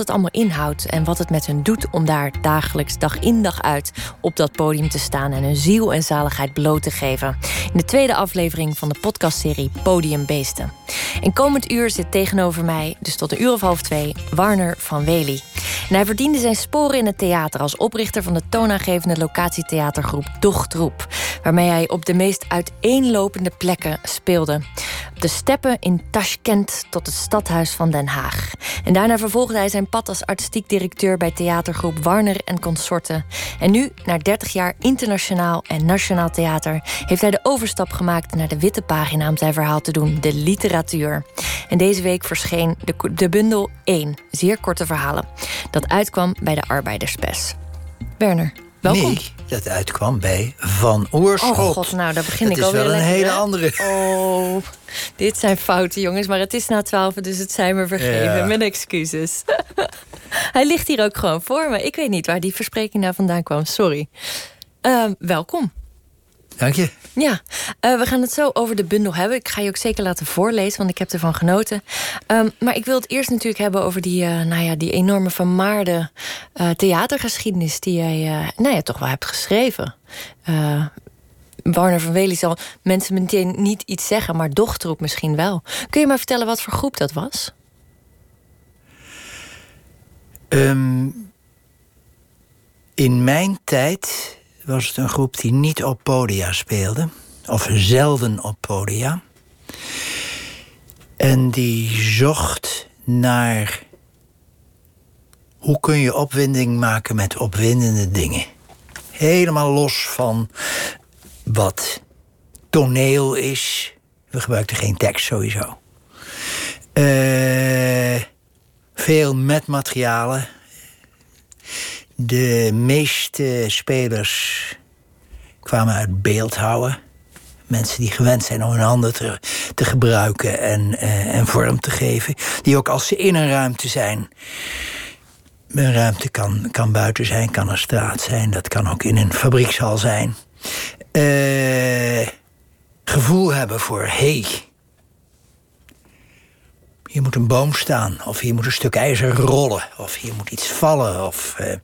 het allemaal inhoudt en wat het met hun doet om daar dagelijks, dag in dag uit, op dat podium te staan en hun ziel en zaligheid bloot te geven. In de tweede aflevering van de podcastserie Podiumbeesten. In komend uur zit tegenover mij, dus tot een uur of half twee, Warner van Wely. En hij verdiende zijn sporen in het theater als oprichter van de toonaangevende locatietheatergroep Dochtroep, waarmee hij op de meest uiteenlopende plekken speelde. De steppen in Tashkent tot het stadhuis van Den Haag. En daarna vervolgde hij zijn pad als artistiek directeur bij theatergroep Warner en Consorten. En nu, na 30 jaar internationaal en nationaal theater, heeft hij de overstap gemaakt naar de witte pagina om zijn verhaal te doen, de literatuur. En deze week verscheen de, de bundel 1, zeer korte verhalen, dat uitkwam bij de Arbeiderspers. Werner, welkom. Nee, dat uitkwam bij Van Oorschot. Oh god, nou, daar begin dat ik alweer is wel een lekker, hele hè? andere. Oh, dit zijn fouten, jongens. Maar het is na twaalf, dus het zijn me vergeven. Ja. Mijn excuses. Hij ligt hier ook gewoon voor me. Ik weet niet waar die verspreking nou vandaan kwam. Sorry. Ehm, welkom. Dank je. Ja, eh, we gaan het zo over de bundel hebben. Ik ga je ook zeker laten voorlezen, want ik heb ervan genoten. Ehm, maar ik wil het eerst natuurlijk hebben over die, eh, nou ja, die enorme vermaarde eh, theatergeschiedenis die jij nou ja, toch wel hebt geschreven. Warner van Wely zal mensen meteen niet iets zeggen, maar dochterroep misschien wel. Kun je maar vertellen wat voor groep dat was? Ehm, in mijn tijd was het een groep die niet op podia speelde. Of zelden op podia. En die zocht naar... hoe kun je opwinding maken met opwindende dingen. Helemaal los van wat toneel is. We gebruikten geen tekst sowieso. Eh, veel met materialen. De meeste spelers kwamen uit beeldhouwen. Mensen die gewend zijn om hun handen te, te gebruiken en, eh, en vorm te geven. Die ook als ze in een ruimte zijn. Een ruimte kan, kan buiten zijn, kan een straat zijn. Dat kan ook in een fabriekshal zijn. Eh, gevoel hebben voor hey, hier moet een boom staan, of hier moet een stuk ijzer rollen, of hier moet iets vallen, of eh,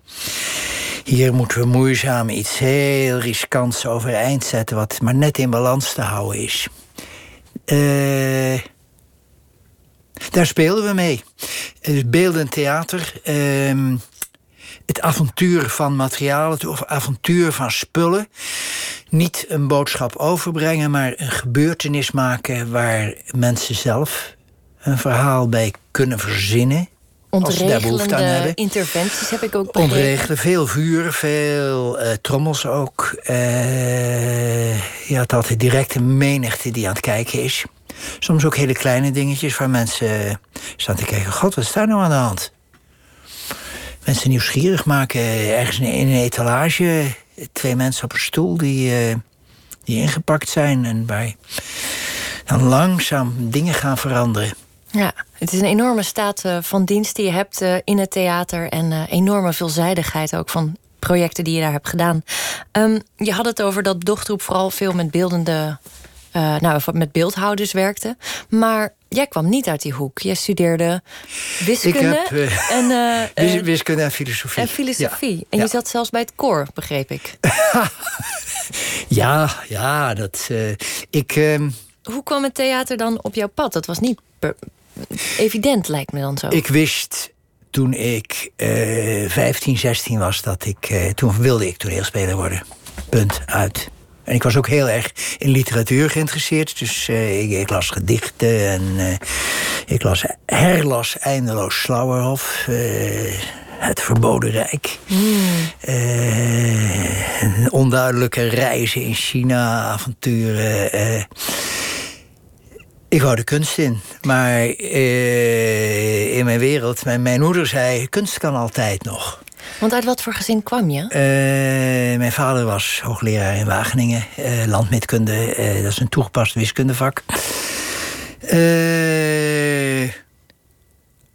hier moeten we moeizaam iets heel riskants overeind zetten, wat maar net in balans te houden is. Eh, daar speelden we mee. Beeldend theater, ehm, het avontuur van materialen, het avontuur van spullen. Niet een boodschap overbrengen, maar een gebeurtenis maken waar mensen zelf een verhaal bij kunnen verzinnen. Als ze daar behoefte aan hebben. interventies heb ik ook begrepen. Ontregelen, veel vuur, veel eh, trommels ook. Eh, je had altijd direct een menigte die aan het kijken is. Soms ook hele kleine dingetjes waar mensen eh, staan te kijken. God, wat is daar nou aan de hand? Mensen nieuwsgierig maken. Ergens in een etalage. Twee mensen op een stoel die, eh, die ingepakt zijn. En waar dan langzaam dingen gaan veranderen. Ja, het is een enorme staat eh, van dienst die je hebt eh, in het theater. En eh, enorme veelzijdigheid ook van projecten die je daar hebt gedaan. Ehm, je had het over dat dochtroep vooral veel met beeldende. nou, met beeldhouders werkte. Maar jij kwam niet uit die hoek. Jij studeerde wiskunde Ik heb, en, Wis- wiskunde en filosofie. en filosofie. Ja. En je Ja. zat zelfs bij het koor, begreep ik. Ja, ja, dat. ik. Hoe kwam het theater dan op jouw pad? Dat was niet evident, lijkt me dan zo. Ik wist toen ik eh 15, 16 was dat ik. eh, toen wilde ik toneelspeler worden. Punt uit. En ik was ook heel erg in literatuur geïnteresseerd. Dus eh, ik, ik las gedichten en eh, ik las, herlas eindeloos Slauerhof. het Verboden Rijk. Een onduidelijke reizen in China, avonturen. Ik wou de kunst in. Maar eh, in mijn wereld, mijn, mijn moeder zei... kunst kan altijd nog. Want uit wat voor gezin kwam je? Eh, mijn vader was hoogleraar in Wageningen, eh, landmeetkunde. dat is een toegepast wiskundevak. Eh,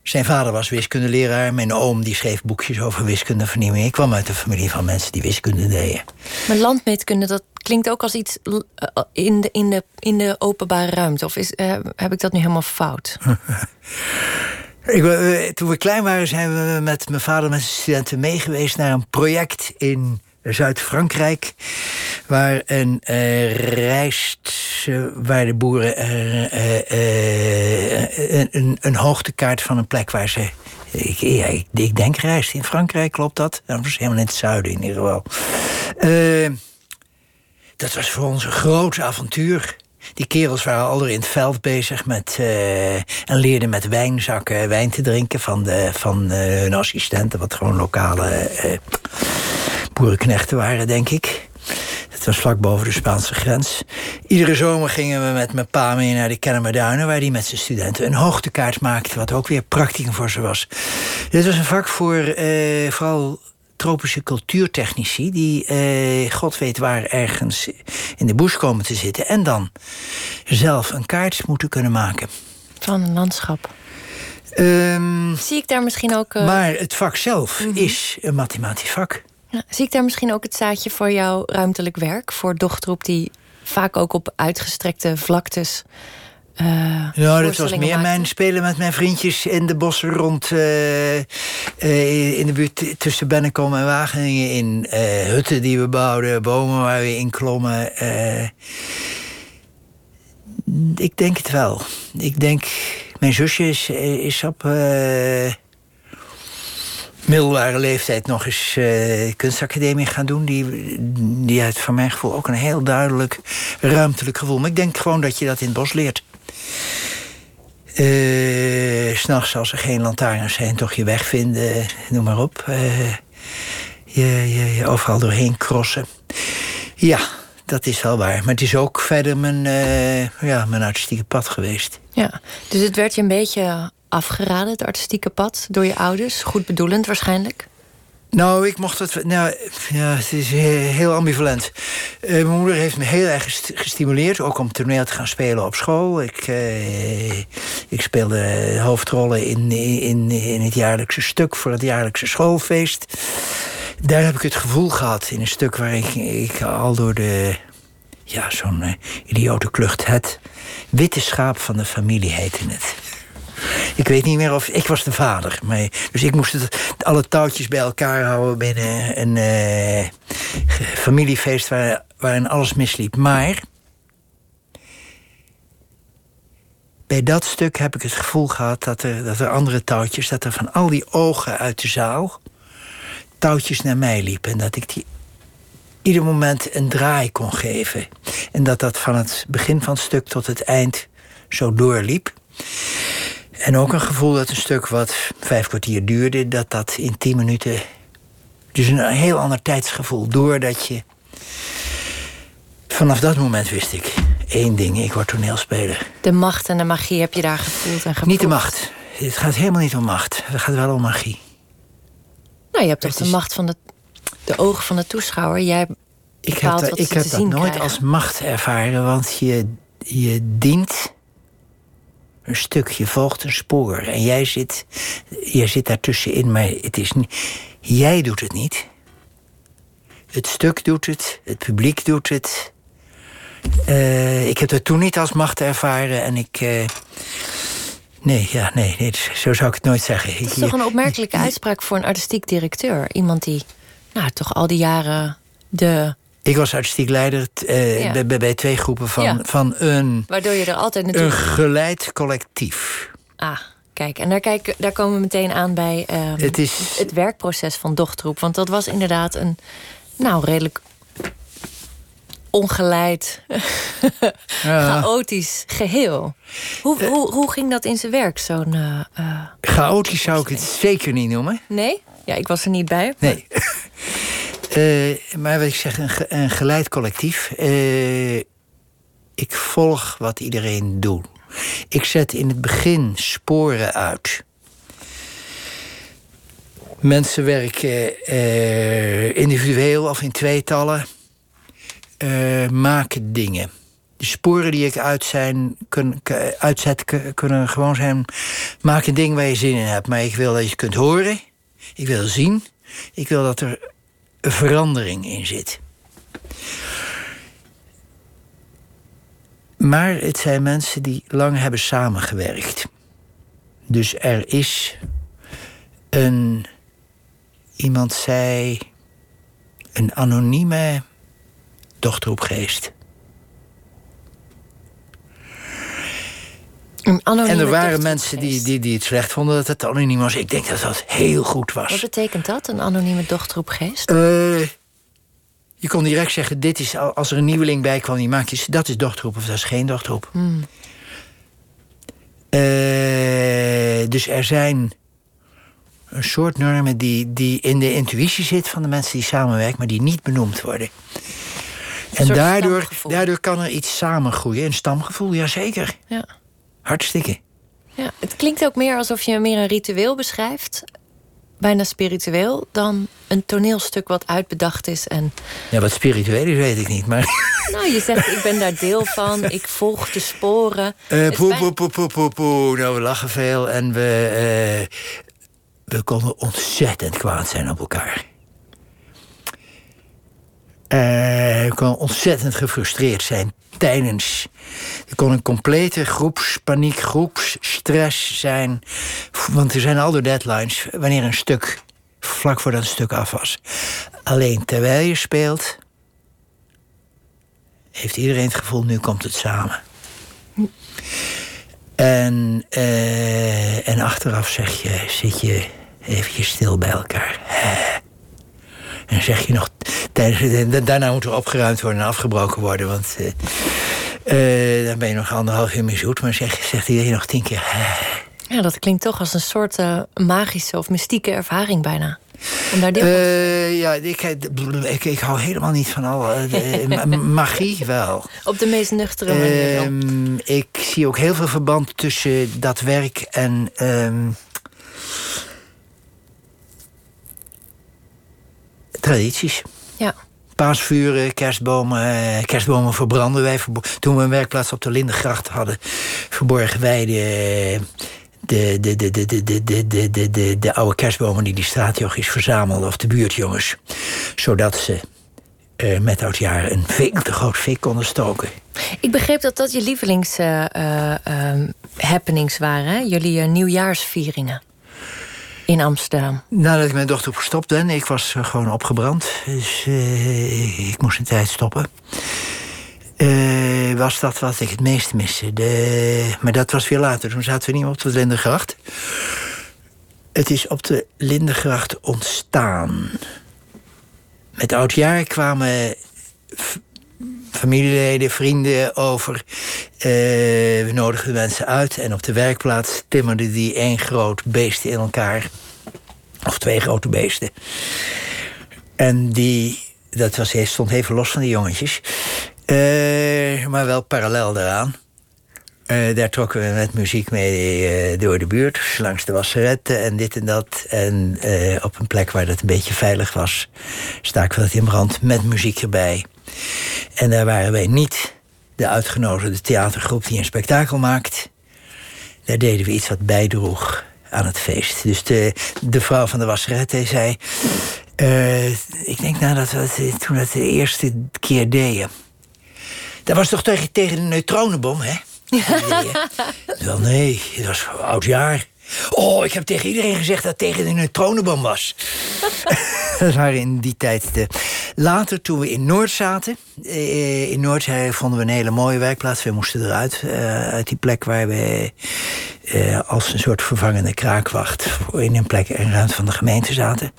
zijn vader was wiskundeleraar. Mijn oom die schreef boekjes over wiskundevernieuwing. Ik kwam uit een familie van mensen die wiskunde deden. Maar landmeetkunde, dat klinkt ook als iets l- eh, in de, in de, in de openbare ruimte. Of is, eh, heb ik dat nu helemaal fout? Ik, eh, toen we klein waren, zijn we met mijn vader en met zijn studenten meegeweest naar een project in Zuid-Frankrijk. Waar een uh, rijst, uh, waar de boeren een, een, een hoogtekaart van een plek waar ze ik, ja, ik, denk rijst in Frankrijk, klopt dat? Dat was helemaal in het zuiden in ieder geval. Dat was voor ons een groot avontuur. Die kerels waren al in het veld bezig met, en leerden met wijnzakken wijn te drinken van, de, van hun assistenten, wat gewoon lokale boerenknechten waren, denk ik. Het was vlak boven de Spaanse grens. Iedere zomer gingen we met mijn pa mee naar de Kennemerduinen... waar hij met zijn studenten een hoogtekaart maakte... wat ook weer practicum voor ze was. Dit was een vak voor eh, vooral tropische cultuurtechnici... die, eh, god weet waar, ergens in de bush komen te zitten... en dan zelf een kaart moeten kunnen maken. Van een landschap. Um, Zie ik daar misschien ook... Uh... Maar het vak zelf mm -hmm. is een mathematisch vak. Ja, zie ik daar misschien ook het zaadje voor jouw ruimtelijk werk? Voor dochterop die vaak ook op uitgestrekte vlaktes. Uh, nou, dat was meer mijn spelen met mijn vriendjes in de bossen rond. Uh, uh, in de buurt tussen Bennekom en Wageningen. In hutten die we bouwden, bomen waar we in klommen. ik denk het wel. Ik denk. Mijn zusje is, is op middelbare leeftijd nog eens uh, kunstacademie gaan doen. Die, die heeft van mijn gevoel ook een heel duidelijk ruimtelijk gevoel. Maar ik denk gewoon dat je dat in het bos leert. Uh, S'nachts als er geen lantaarns zijn, toch je weg vinden, noem maar op. Uh, je, je, overal doorheen crossen. Ja, dat is wel waar. Maar het is ook verder mijn, ja, mijn artistieke pad geweest. Ja, dus het werd je een beetje afgeraden, het artistieke pad, door je ouders? Goed bedoelend waarschijnlijk? Nou, ik mocht het. Nou, ja, het is heel ambivalent. Uh, mijn moeder heeft me heel erg gestimuleerd, ook om toneel te gaan spelen op school. Ik, uh, ik speelde hoofdrollen in, in, in het jaarlijkse stuk voor het jaarlijkse schoolfeest. Daar heb ik het gevoel gehad in een stuk waar ik, ik al door de. Ja, zo'n uh, idiote klucht. Het witte schaap van de familie heette het. Ik weet niet meer of... Ik was de vader. Maar, dus ik moest alle touwtjes bij elkaar houden binnen een uh, familiefeest waar, waarin alles misliep. Maar... Bij dat stuk heb ik het gevoel gehad dat er, dat er andere touwtjes... dat er van al die ogen uit de zaal touwtjes naar mij liepen. En dat ik die ieder moment een draai kon geven. En dat dat van het begin van het stuk tot het eind zo doorliep. En ook een gevoel dat een stuk wat vijf kwartier duurde, dat dat in tien minuten. Dus een heel ander tijdsgevoel. Doordat je. Vanaf dat moment wist ik één ding: ik word toneelspeler. De macht en de magie heb je daar gevoeld en gevoeld? Niet de macht. Het gaat helemaal niet om macht. Het gaat wel om magie. Nou, je hebt toch de macht van de, de ogen van de toeschouwer. Jij ik heb, dat, ik heb dat nooit krijgen. als macht ervaren, want je, je dient een stukje volgt een spoor. En jij zit, jij zit daartussenin, maar het is niet, jij doet het niet. Het stuk doet het, het publiek doet het. Uh, ik heb dat toen niet als macht ervaren en ik. Uh, nee, ja, nee, nee, zo zou ik het nooit zeggen. Het is toch een opmerkelijke uitspraak voor een artistiek directeur. Iemand die nou, toch al die jaren de ik was artistiek leider uh, ja. bij, bij, twee groepen van, ja. van een. Waardoor je er altijd natuurlijk. Een geleid collectief. Ah, kijk, en daar, kijk, daar komen we meteen aan bij um, het, is... het werkproces van Dochtroep. Want dat was inderdaad een, nou, redelijk ongeleid, ja. chaotisch geheel. Hoe, uh, hoe, hoe ging dat in zijn werk, zo'n... Uh, chaotisch zou ik het zeker niet noemen. Nee? Ja, ik was er niet bij. Nee. Uh, maar wat ik zeg, een, een geleid collectief. Uh, ik volg wat iedereen doet. Ik zet in het begin sporen uit. Mensen werken uh, individueel of in tweetallen. maken dingen. De sporen die ik uit zijn, uitzet kunnen gewoon zijn... maak een ding waar je zin in hebt. Maar ik wil dat je kunt horen. Ik wil zien. Ik wil dat er verandering in zit. Maar het zijn mensen die lang hebben samengewerkt. Dus er is een. Iemand zei. een anonieme dochterroepgeest. En er waren mensen die, die, die het slecht vonden dat het anoniem was. Ik denk dat dat heel goed was. Wat betekent dat, een anonieme dochterroepgeest? Uh, je kon direct zeggen, dit is, als er een nieuweling bij kwam, die maak je, dat is dochterroep of dat is geen dochterroep. Hmm. Uh, dus er zijn een soort normen die, die in de intuïtie zit van de mensen die samenwerken, maar die niet benoemd worden. En daardoor, daardoor kan er iets samengroeien. Een stamgevoel, jazeker. Ja. Hartstikke. Ja, het klinkt ook meer alsof je meer een ritueel beschrijft. Bijna spiritueel dan een toneelstuk wat uitbedacht is. En... Ja, wat spiritueel is, weet ik niet. Maar... Nou, je zegt, ik ben daar deel van. Ik volg de sporen. Uh, poe, poe, poe, poe, poe, poe. Nou, we lachen veel en we... Uh, we konden ontzettend kwaad zijn op elkaar. Uh, we konden ontzettend gefrustreerd zijn tijdens. Er kon een complete groepspaniek, groepsstress zijn. Want er zijn altijd deadlines wanneer een stuk, vlak voordat een stuk af was. Alleen terwijl je speelt, heeft iedereen het gevoel, nu komt het samen. En, uh, en achteraf zeg je, zit je eventjes stil bij elkaar. En zeg je nog, tijdens, daarna moet er opgeruimd worden en afgebroken worden. Want uh, dan ben je nog anderhalf uur mee zoet. Maar zeg, zegt iedereen nog tien keer. Ja, dat klinkt toch als een soort uh, magische of mystieke ervaring bijna. Om daar deel uh, ja, ik, ik, ik, hou helemaal niet van al magie wel. Op de meest nuchtere manier. Ehm, ik zie ook heel veel verband tussen dat werk en. Um, tradities. Ja. Paasvuren, kerstbomen, eh, kerstbomen verbranden wij. Toen we een werkplaats op de Lindengracht hadden, verborgen wij de, de, de, de, de, de, de, de, de, de, de oude kerstbomen die die straatjochies verzamelden, of de buurtjongens. Zodat ze uh, met oudjaar een veel te groot fik konden stoken. Ik begreep dat dat je lievelings uh, uh, happenings waren, hè? jullie nieuwjaarsvieringen in Amsterdam? Nadat ik mijn dochter gestopt ben, ik was eh, gewoon opgebrand. Dus uh, ik moest een tijd stoppen. Uh, was dat wat ik het meest miste. De, maar dat was weer later. Toen zaten we niet op de Lindengracht. Het is op de Lindengracht ontstaan. Met oudjaar kwamen familieleden, vrienden over. Uh, we nodigden mensen uit en op de werkplaats timmerden die één groot beest in elkaar. Of twee grote beesten. En die, dat was, stond even los van die jongetjes. Uh, maar wel parallel daaraan. Uh, daar trokken we met muziek mee door de buurt, langs de wasseretten en dit en dat. En op een plek waar dat een beetje veilig was, staken we dat in brand met muziek erbij. En daar waren wij niet de uitgenodigde theatergroep die een spektakel maakt. Daar deden we iets wat bijdroeg aan het feest. Dus de, de vrouw van de wasserette zei... Uh, ik denk nou dat we toen het de eerste keer deden... Dat was toch tegen, tegen de neutronenbom, hè? Wel nee, het was oud jaar. Oh, ik heb tegen iedereen gezegd dat het tegen de neutronenbom was. waren in die tijd de... Later, toen we in Noord zaten... Eh, in Noord vonden we een hele mooie werkplaats. We moesten eruit, uh, uit die plek waar we... Als een soort vervangende kraakwacht... in een plek en ruimte van de gemeente zaten.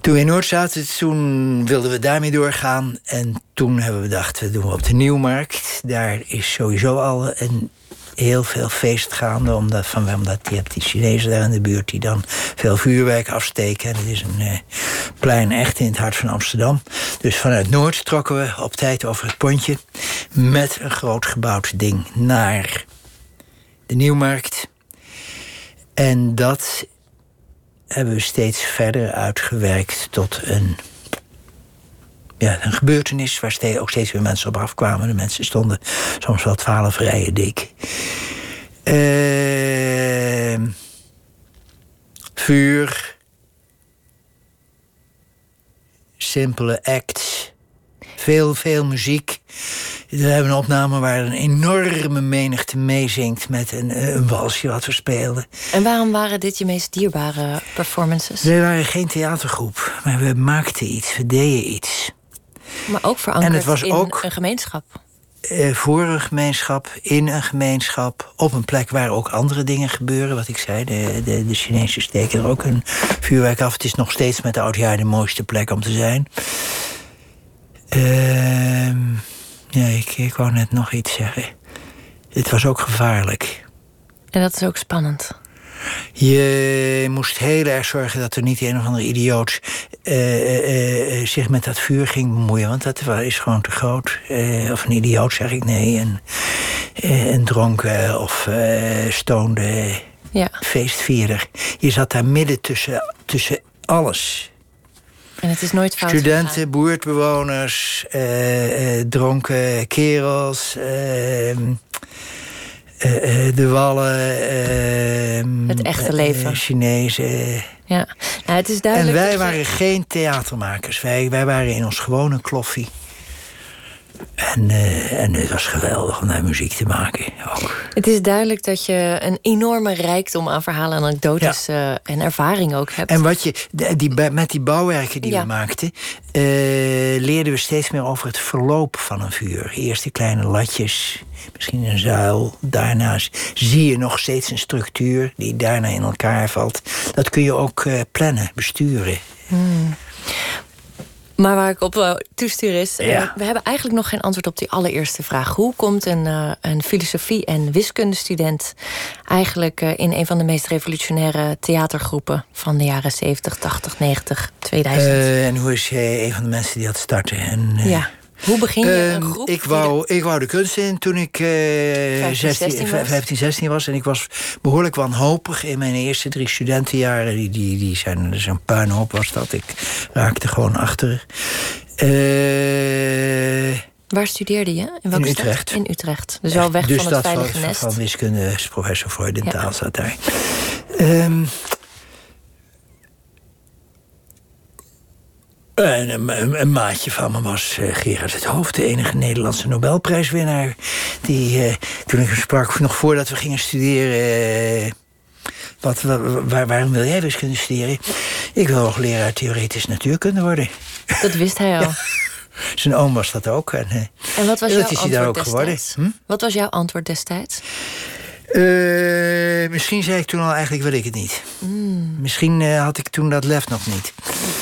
Toen we in Noord zaten, toen wilden we daarmee doorgaan. En toen hebben we gedacht, we doen op de Nieuwmarkt. Daar is sowieso al een heel veel feest gaande. Omdat, van, omdat je hebt die Chinezen daar in de buurt die dan veel vuurwerk afsteken. En het is een uh, plein echt in het hart van Amsterdam. Dus vanuit Noord trokken we op tijd over het pontje. Met een groot gebouwd ding naar de Nieuwmarkt. En dat hebben we steeds verder uitgewerkt tot een, ja, een gebeurtenis waar steeds, ook steeds weer mensen op afkwamen. De mensen stonden soms wel twaalf rijen dik. Uh, vuur, simpele acts, Veel, veel muziek. We hebben een opname waar een enorme menigte meezingt met een, een walsje wat we speelden. En waarom waren dit je meest dierbare performances? We waren geen theatergroep, maar we maakten iets, we deden iets. Maar ook verankerd en het was in ook, een gemeenschap. Eh, voor een gemeenschap, in een gemeenschap, op een plek waar ook andere dingen gebeuren. Wat ik zei, de, de, de Chinezen steken er ook een vuurwerk af. Het is nog steeds met oudjaar de mooiste plek om te zijn. Uh, ja, ik, ik wou net nog iets zeggen. Het was ook gevaarlijk. En dat is ook spannend. Je moest heel erg zorgen dat er niet een of andere idioot uh, uh, zich met dat vuur ging bemoeien. Want dat is gewoon te groot. of een idioot zeg ik nee. Een, een dronken of stoonde ja. feestvierder. Je zat daar midden tussen, tussen alles. En het is nooit fout Studenten, gegaan. buurtbewoners, dronken kerels... Ehm, uh, de wallen. Uh, het echte leven. Uh, Chinezen. Ja, nou, het is duidelijk. En wij waren geen theatermakers. Wij, wij waren in ons gewone kloffie. En, uh, en het was geweldig om daar muziek te maken. Ook. Het is duidelijk dat je een enorme rijkdom aan verhalen, anekdotes ja. en ervaring ook hebt. En wat je, die, met die bouwwerken die we maakten, uh, leerden we steeds meer over het verloop van een vuur. Eerst die kleine latjes, misschien een zuil. Daarna zie je nog steeds een structuur die daarna in elkaar valt. Dat kun je ook plannen, besturen. Hmm. Maar waar ik op uh, toestuur is... Uh, we hebben eigenlijk nog geen antwoord op die allereerste vraag. Hoe komt een, uh, een filosofie- en wiskundestudent... eigenlijk in een van de meest revolutionaire theatergroepen... van de jaren 70, 80, 90, 2000? en hoe is jij een van de mensen die dat starten? En, ja. Hoe begin je een ehm, groep? ik, wou, ik wou de kunst in toen ik uh, 15, 16 15, 16 was. En ik was behoorlijk wanhopig in mijn eerste drie studentenjaren. Die, die, die zijn dus een puinhoop was dat. Ik raakte gewoon achter. Uh, Waar studeerde je? In, in Utrecht. In Utrecht. Dus wel weg dus van het veilige nest. van wiskunde, professor Freud in ja. taal zat daar. Um, En een, een, maatje van me was uh, Gerard het Hoofd, de enige Nederlandse Nobelprijswinnaar. Die, uh, toen ik hem sprak, nog voordat we gingen studeren. Uh, wat, waar, waarom wil jij wiskunde studeren? Ik wil hoogleraar theoretisch natuurkunde worden. Dat wist hij al. Ja. Zijn oom was dat ook. En, en wat was jouw dat is hij daar ook destijds? geworden. Hm? Wat was jouw antwoord destijds? Uh, misschien zei ik toen al, eigenlijk wil ik het niet. Mm. Misschien uh, had ik toen dat lef nog niet.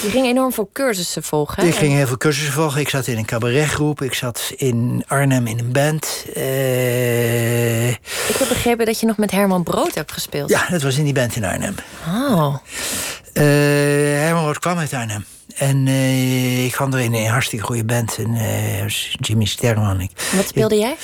Je ging enorm veel cursussen volgen. Hè? Ik ging heel veel cursussen volgen. Ik zat in een cabaretgroep. Ik zat in Arnhem in een band. Uh... Ik heb begrepen dat je nog met Herman Brood hebt gespeeld. Ja, dat was in die band in Arnhem. Oh. Herman Brood kwam uit Arnhem. En uh, ik kwam er in een hartstikke goede band. En, uh, Jimmy Sterman. Ik, Wat speelde jij?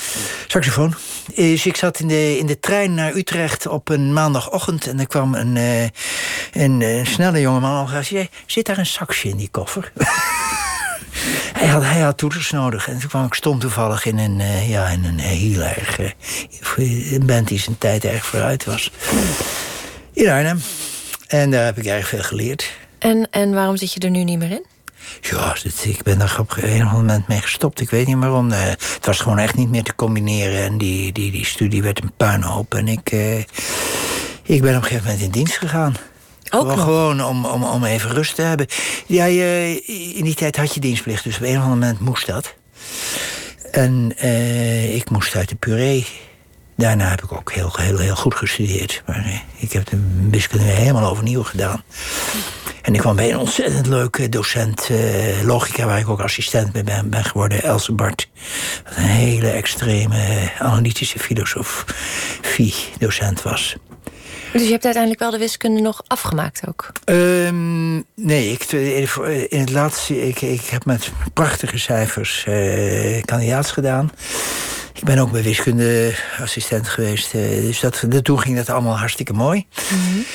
Saxofoon. Dus ik zat in de, in de trein naar Utrecht op een maandagochtend. En er kwam een, uh, een, een snelle jongeman. Hij zei, zit daar een saxje in die koffer? hij, had, hij had toeters nodig. En toen kwam ik stom toevallig in een, ja, in een heel erg... Een band die zijn tijd erg vooruit was. In Arnhem. En daar heb ik erg veel geleerd. En, en waarom zit je er nu niet meer in? Ja, ik ben daar op een gegeven moment mee gestopt. Ik weet niet waarom. Uh, het was gewoon echt niet meer te combineren. En die, die, die studie werd een puinhoop. En ik, uh, ik ben op een gegeven moment in dienst gegaan. Ook? Gewoon om, om, om even rust te hebben. Ja, je, in die tijd had je dienstplicht. Dus op een of ander moment moest dat. En uh, ik moest uit de puree. Daarna heb ik ook heel, heel, heel goed gestudeerd. Maar ik heb de wiskunde helemaal overnieuw gedaan. En ik kwam bij een ontzettend leuke docent uh, logica... waar ik ook assistent bij ben, ben geworden, Else Bart. Wat een hele extreme analytische filosofie-docent was. Dus je hebt uiteindelijk wel de wiskunde nog afgemaakt ook? Um, nee, ik, in het laatste... Ik, ik heb met prachtige cijfers kandidaats gedaan. Ik ben ook bij wiskundeassistent geweest. Dus dat, toen ging dat allemaal hartstikke mooi. Mm -hmm.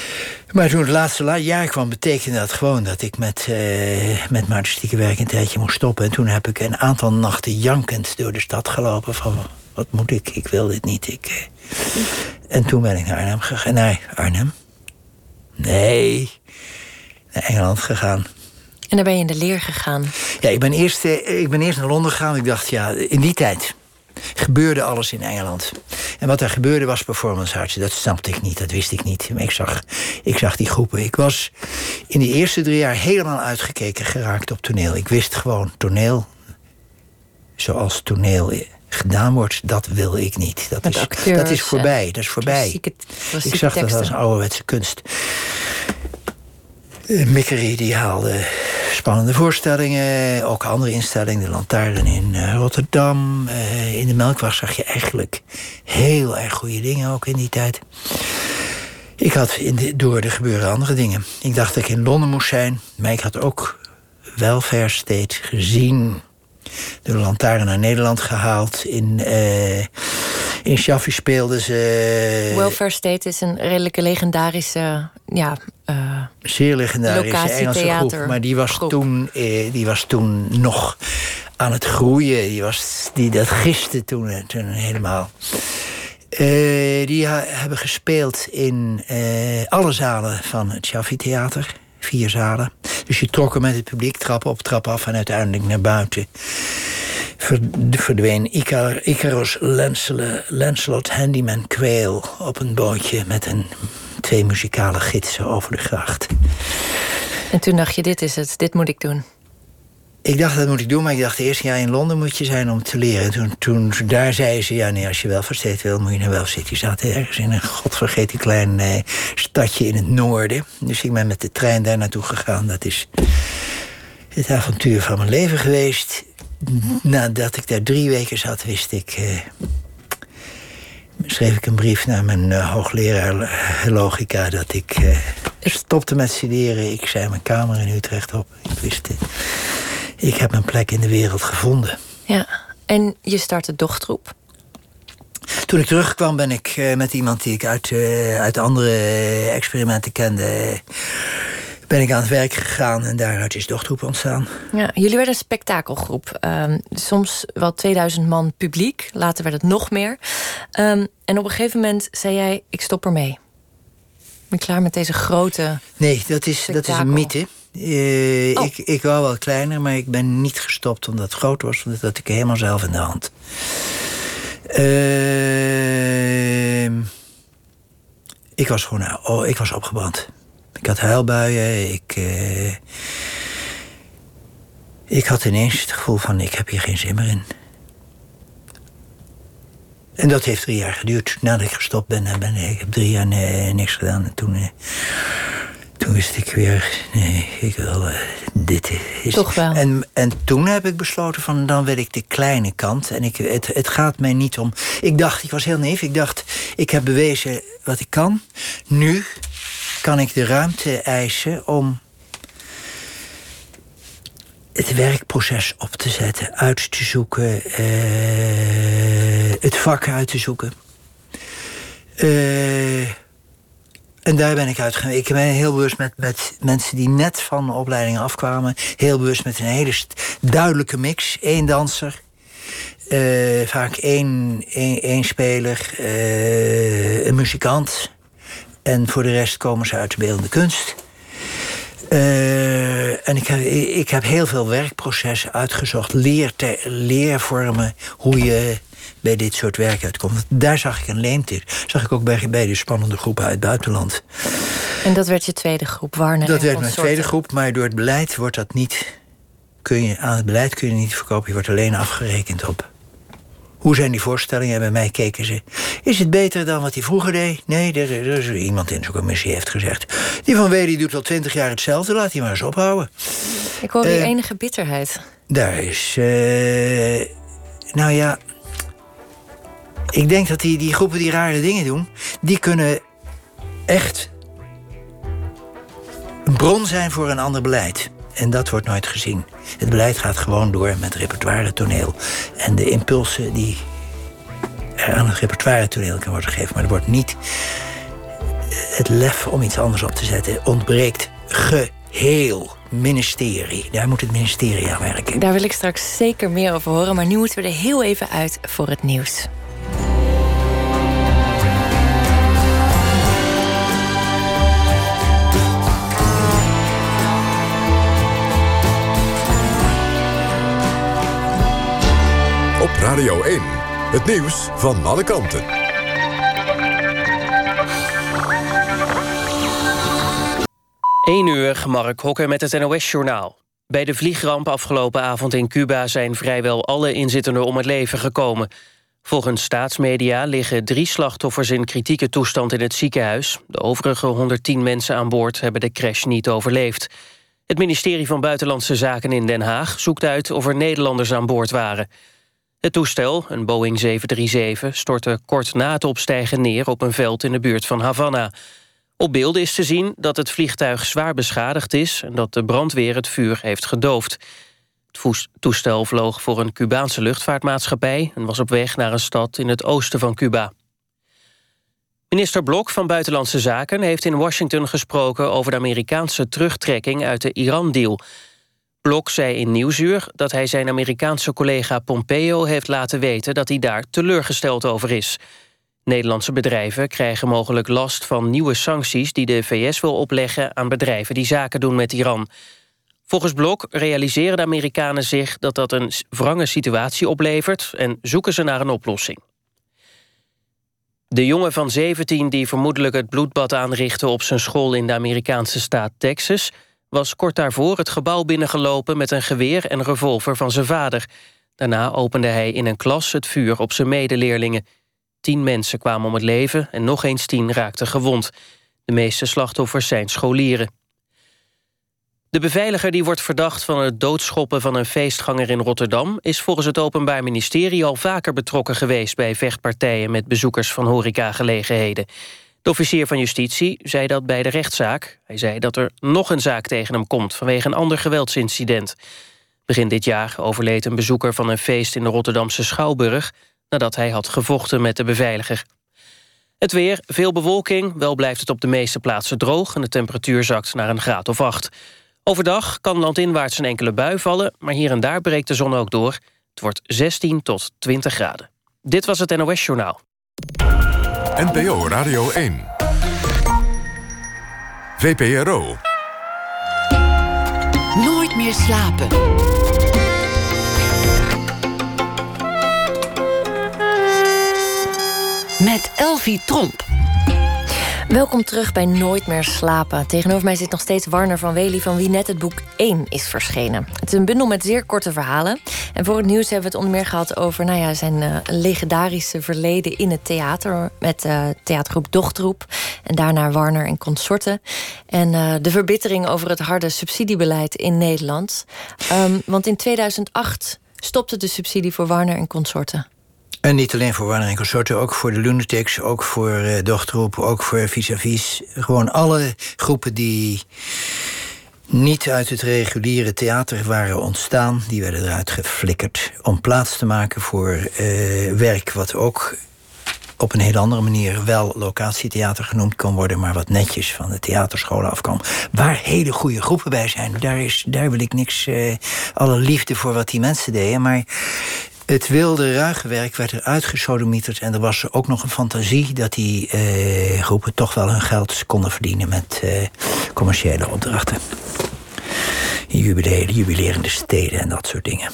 Maar toen het laatste jaar kwam, betekende dat gewoon dat ik met, uh, met mijn artistieke werk een tijdje moest stoppen. En toen heb ik een aantal nachten jankend door de stad gelopen van wat moet ik? Ik wil dit niet. Ik, uh... En toen ben ik naar Arnhem gegaan. Nee, Arnhem? Nee, naar Engeland gegaan. En dan ben je in de leer gegaan? Ja, ik ben eerst, eh, ik ben eerst naar Londen gegaan. Ik dacht, ja, in die tijd gebeurde alles in Engeland. En wat er gebeurde was performance arts. Dat snapte ik niet, dat wist ik niet. Maar ik zag, ik zag die groepen. Ik was in de eerste drie jaar helemaal uitgekeken geraakt op toneel. Ik wist gewoon, toneel, zoals toneel gedaan wordt, dat wil ik niet. Dat, is, dat is voorbij. Dat is voorbij. ik zag dat als een ouderwetse kunst. Uh, Mikkery die haalde spannende voorstellingen. Ook andere instellingen. De Lantaarn in uh, Rotterdam. Uh, in de Melkweg zag je eigenlijk heel erg goede dingen ook in die tijd. Ik had in door de gebeuren andere dingen. Ik dacht dat ik in Londen moest zijn. Maar ik had ook Welfare State gezien de lantaarn naar Nederland gehaald. In, uh, in Shaffi speelden ze. Welfare State is een redelijke legendarische. Ja, uh, Zeer legendarische Engelse groep. Maar die was, Toen, uh, die was toen nog aan het groeien. Die was, die, dat giste toen, toen helemaal. Uh, die hebben gespeeld in alle zalen van het Shaffi Theater vier zalen. Dus je trok er met het publiek trap op, trap af en uiteindelijk naar buiten. Verdween Icar, Icarus Lancelot Handyman Quail op een bootje met een, twee muzikale gidsen over de gracht. En toen dacht je, dit is het, dit moet ik doen. Ik dacht, dat moet ik doen, maar ik dacht eerst, ja, in Londen moet je zijn om te leren. Toen, toen daar zei ze, ja, nee, als je wel versteed wil, moet je naar wel zitten. Je zat ergens in een godvergeten klein eh, stadje in het noorden. Dus ik ben met de trein daar naartoe gegaan. Dat is het avontuur van mijn leven geweest. Nadat ik daar drie weken zat, wist ik... Eh, schreef ik een brief naar mijn uh, hoogleraar logica... dat ik uh, stopte met studeren. Ik zei mijn kamer in Utrecht op. Ik wist het ik heb mijn plek in de wereld gevonden. Ja, en je startte Dochtroep. Toen ik terugkwam ben ik met iemand die ik uit, uit andere experimenten kende... ben ik aan het werk gegaan en daaruit is Dochtroep ontstaan. Ja, jullie werden een spektakelgroep. Um, soms wel 2000 man publiek. Later werd het nog meer. Um, en op een gegeven moment zei jij, ik stop ermee. Ben klaar met deze grote Nee, dat is, dat is een mythe. Uh, ik, ik wou wel kleiner, maar ik ben niet gestopt omdat het groot was. Want dat had ik helemaal zelf in de hand. Uh, ik was gewoon oh, ik was opgebrand. Ik had huilbuien. Ik, uh, ik had ineens het gevoel van ik heb hier geen zin meer in. En dat heeft drie jaar geduurd. Nadat ik gestopt ben, ben ik heb drie jaar niks gedaan. En toen toen wist ik weer, nee, ik wil, uh, dit is... Toch wel. En, en toen heb ik besloten van, dan wil ik de kleine kant. En ik, het, het gaat mij niet om... Ik dacht, ik was heel neef, ik dacht, ik heb bewezen wat ik kan. Nu kan ik de ruimte eisen om het werkproces op te zetten, uit te zoeken, uh, het vak uit te zoeken. Uh, en daar ben ik uitgegaan. Ik ben heel bewust met, met mensen die net van de opleiding afkwamen. Heel bewust met een hele duidelijke mix. Eén danser. Uh, vaak één, één, één speler. Een muzikant. En voor de rest komen ze uit de beeldende kunst. Uh, en ik heb, ik heb heel veel werkprocessen uitgezocht. Leer leervormen. Hoe je bij dit soort werk uitkomt. Daar zag ik een leemte. Zag ik ook bij, bij de spannende groepen uit het buitenland. En dat werd je tweede groep, Warner? Dat werd mijn tweede groep, maar door het beleid wordt dat niet... Kun je, aan het beleid kun je niet verkopen, je wordt alleen afgerekend op... Hoe zijn die voorstellingen? En bij mij keken ze. Is het beter dan wat hij vroeger deed? Nee, er, er is iemand in zo'n commissie heeft gezegd. Die van die doet al twintig jaar hetzelfde, laat hij maar eens ophouden. Ik hoor weer uh, enige bitterheid. Daar is. Uh, nou ja, ik denk dat die, die groepen die rare dingen doen, die kunnen echt een bron zijn voor een ander beleid. En dat wordt nooit gezien. Het beleid gaat gewoon door met repertoire toneel. En de impulsen die aan het repertoire toneel kan worden gegeven. Maar er wordt niet eh, het lef om iets anders op te zetten. Ontbreekt geheel ministerie. Daar moet het ministerie aan werken. Daar wil ik straks zeker meer over horen. Maar nu moeten we er heel even uit voor het nieuws. op Radio 1. Het nieuws van alle kanten. 1 uur, Mark Hokker met het NOS-journaal. Bij de vliegramp afgelopen avond in Cuba zijn vrijwel alle inzittenden om het leven gekomen. Volgens staatsmedia liggen drie slachtoffers in kritieke toestand in het ziekenhuis. De overige 110 mensen aan boord hebben de crash niet overleefd. Het ministerie van Buitenlandse Zaken in Den Haag zoekt uit of er Nederlanders aan boord waren. Het toestel, een Boeing 737, stortte kort na het opstijgen neer op een veld in de buurt van Havana. Op beelden is te zien dat het vliegtuig zwaar beschadigd is... en dat de brandweer het vuur heeft gedoofd. Het toestel vloog voor een Cubaanse luchtvaartmaatschappij... en was op weg naar een stad in het oosten van Cuba. Minister Blok van Buitenlandse Zaken heeft in Washington gesproken... over de Amerikaanse terugtrekking uit de Iran-deal. Blok zei in Nieuwsuur dat hij zijn Amerikaanse collega Pompeo heeft laten weten... dat hij daar teleurgesteld over is... Nederlandse bedrijven krijgen mogelijk last van nieuwe sancties... die de VS wil opleggen aan bedrijven die zaken doen met Iran. Volgens Blok realiseren de Amerikanen zich dat dat een wrange situatie oplevert... en zoeken ze naar een oplossing. De jongen van 17 die vermoedelijk het bloedbad aanrichtte... op zijn school in de Amerikaanse staat Texas... was kort daarvoor het gebouw binnengelopen met een geweer en revolver van zijn vader. Daarna opende hij in een klas het vuur op zijn medeleerlingen... Tien mensen kwamen om het leven en nog eens tien raakten gewond. De meeste slachtoffers zijn scholieren. De beveiliger die wordt verdacht van het doodschoppen van een feestganger in Rotterdam... is volgens het Openbaar Ministerie al vaker betrokken geweest... bij vechtpartijen met bezoekers van horecagelegenheden. De officier van justitie zei dat bij de rechtszaak. Hij zei dat er nog een zaak tegen hem komt vanwege een ander geweldsincident. Begin dit jaar overleed een bezoeker van een feest in de Rotterdamse Schouwburg nadat hij had gevochten met de beveiliger. Het weer, veel bewolking, wel blijft het op de meeste plaatsen droog... en de temperatuur zakt naar een graad of acht. Overdag kan landinwaarts een enkele bui vallen... maar hier en daar breekt de zon ook door. Het wordt 16 tot 20 graden. Dit was het NOS Journaal. NPO Radio 1. VPRO. Nooit meer slapen. met Elvie Tromp. Welkom terug bij Nooit meer slapen. Tegenover mij zit nog steeds Warner van Wely... van wie net het boek 1 is verschenen. Het is een bundel met zeer korte verhalen. En voor het nieuws hebben we het onder meer gehad over... Nou ja, zijn uh, legendarische verleden in het theater... met uh, theatergroep Dochtroep. En daarna Warner en consorten. En uh, de verbittering over het harde subsidiebeleid in Nederland. Um, want in 2008 stopte de subsidie voor Warner en consorten. En niet alleen voor Warner en Consorten, ook voor de Lunatics, ook voor uh, ook voor Vis-a-Vis. Gewoon alle groepen die niet uit het reguliere theater waren ontstaan, die werden eruit geflikkerd om plaats te maken voor uh, werk wat ook op een heel andere manier wel locatietheater genoemd kan worden, maar wat netjes van de theaterscholen afkwam. Waar hele goede groepen bij zijn. Daar, is, daar wil ik niks, uh, alle liefde voor wat die mensen deden. Maar het wilde ruige werk werd eruit gesodemieterd. En er was ook nog een fantasie dat die eh, groepen toch wel hun geld konden verdienen met eh, commerciële opdrachten. Jubileen, jubilerende steden en dat soort dingen.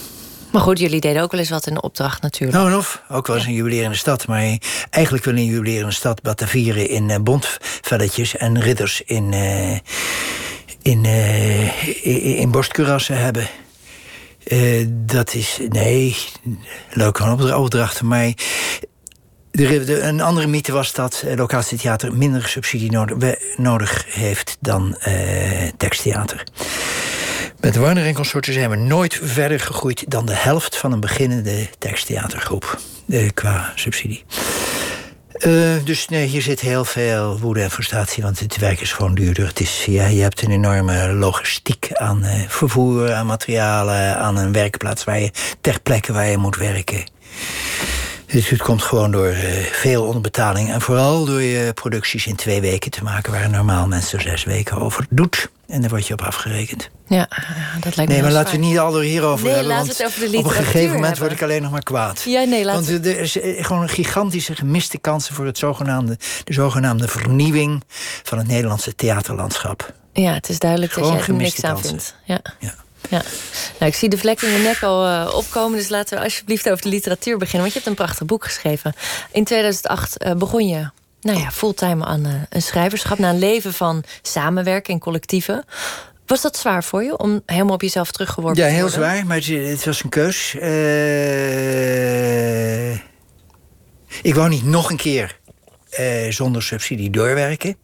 Maar goed, jullie deden ook wel eens wat in de opdracht natuurlijk. Nou, of ook wel eens een jubilerende stad. Maar eigenlijk wil een jubilerende stad batavieren in uh, bondvelletjes en ridders in, uh, in, uh, in, in borstkurassen hebben. Uh, dat is, nee, leuke opdrachten, maar... Een andere mythe was dat uh, locatietheater minder subsidie nodig, nodig heeft dan uh, teksttheater. Met Warner en Consorten zijn we nooit verder gegroeid dan de helft van een beginnende teksttheatergroep qua subsidie. Uh, dus nee, hier zit heel veel woede en frustratie, want het werk is gewoon duurder. Het is, ja, je hebt een enorme logistiek aan uh, vervoer, aan materialen, aan een werkplaats waar je ter plekke waar je moet werken. Dus het komt gewoon door uh, veel onderbetaling. En vooral door je producties in twee weken te maken... waar normaal mensen zes weken over doet. En daar word je op afgerekend. Ja, dat lijkt me Nee, maar laten we niet al hierover nee, hebben. Want over de op een gegeven moment hebben. word ik alleen nog maar kwaad. Ja, nee, laat want er is gewoon een gigantische gemiste kansen... voor het zogenaamde, de zogenaamde vernieuwing van het Nederlandse theaterlandschap. Ja, het is duidelijk gewoon dat je er niks gemiste aan kansen. vindt. Ja. ja. Ja. Nou, ik zie de vlek in je nek al uh, opkomen, dus laten we alsjeblieft over de literatuur beginnen. Want je hebt een prachtig boek geschreven. In 2008 uh, begon je nou ja, fulltime aan uh, een schrijverschap, na een leven van samenwerken en collectieven. Was dat zwaar voor je om helemaal op jezelf teruggeworpen ja, te worden? Ja, heel zwaar, maar het, het was een keus. ik wou niet nog een keer zonder subsidie doorwerken.